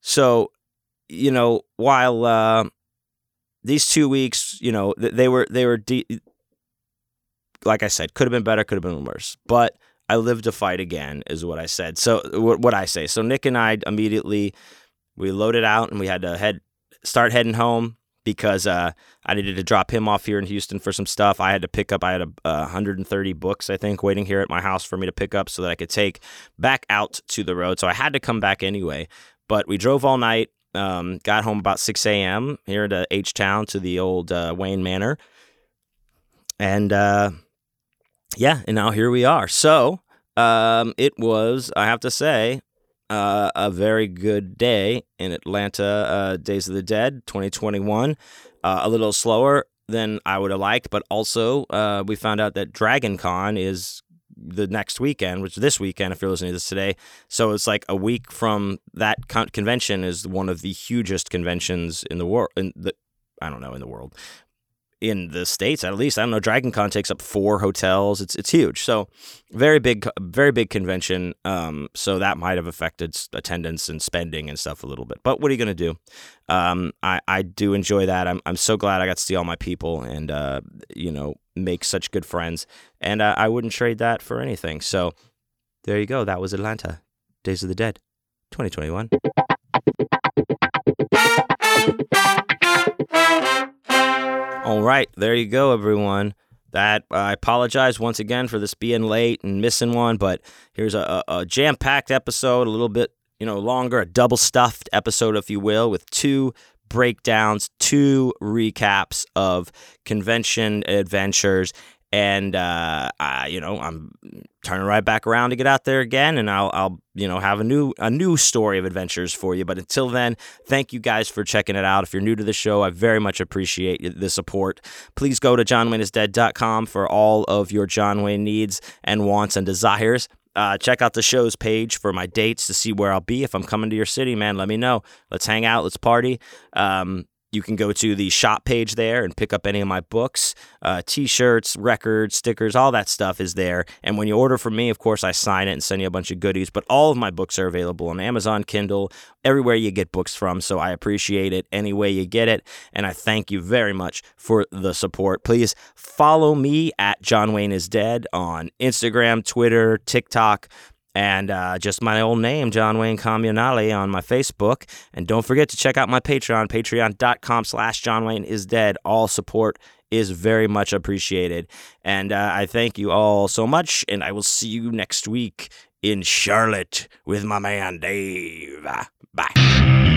So you know, while uh, these two weeks, you know, they were they were de- like I said, could have been better, could have been worse. But I live to fight again, is what I said. So what I say. So Nick and I immediately we loaded out and we had to head start heading home because uh, I needed to drop him off here in Houston for some stuff. I had to pick up. I had a, 130 books, I think, waiting here at my house for me to pick up so that I could take back out to the road. So I had to come back anyway. But we drove all night. Um, got home about 6 a.m. here to H Town to the old uh, Wayne Manor, and uh, yeah, and now here we are. So um, it was, I have to say, uh, a very good day in Atlanta, uh, Days of the Dead 2021. Uh, a little slower than I would have liked, but also uh, we found out that Dragon Con is the next weekend, which this weekend, if you're listening to this today. So it's like a week from that con- convention is one of the hugest conventions in the world. In the, I don't know in the world, in the states at least. I don't know. Dragon Con takes up four hotels. It's it's huge. So very big, very big convention. Um, so that might have affected attendance and spending and stuff a little bit. But what are you gonna do? Um, I I do enjoy that. I'm I'm so glad I got to see all my people and uh, you know make such good friends. And uh, I wouldn't trade that for anything. So there you go. That was Atlanta, Days of the Dead, 2021. All right, there you go, everyone. That I apologize once again for this being late and missing one, but here's a, a jam-packed episode, a little bit you know longer, a double stuffed episode, if you will, with two breakdowns, two recaps of convention adventures, and uh, I, you know I'm turning right back around to get out there again, and I'll, I'll you know have a new a new story of adventures for you. But until then, thank you guys for checking it out. If you're new to the show, I very much appreciate the support. Please go to johnwayneisdead.com for all of your John Wayne needs and wants and desires. Uh, check out the show's page for my dates to see where I'll be. If I'm coming to your city, man, let me know. Let's hang out. Let's party. Um, you can go to the shop page there and pick up any of my books, uh, t shirts, records, stickers, all that stuff is there. And when you order from me, of course, I sign it and send you a bunch of goodies. But all of my books are available on Amazon, Kindle, everywhere you get books from. So I appreciate it any way you get it. And I thank you very much for the support. Please follow me at John Wayne is Dead on Instagram, Twitter, TikTok and uh, just my old name, John Wayne Comunale, on my Facebook. And don't forget to check out my Patreon, patreon.com slash John Wayne is dead. All support is very much appreciated. And uh, I thank you all so much, and I will see you next week in Charlotte with my man Dave. Bye.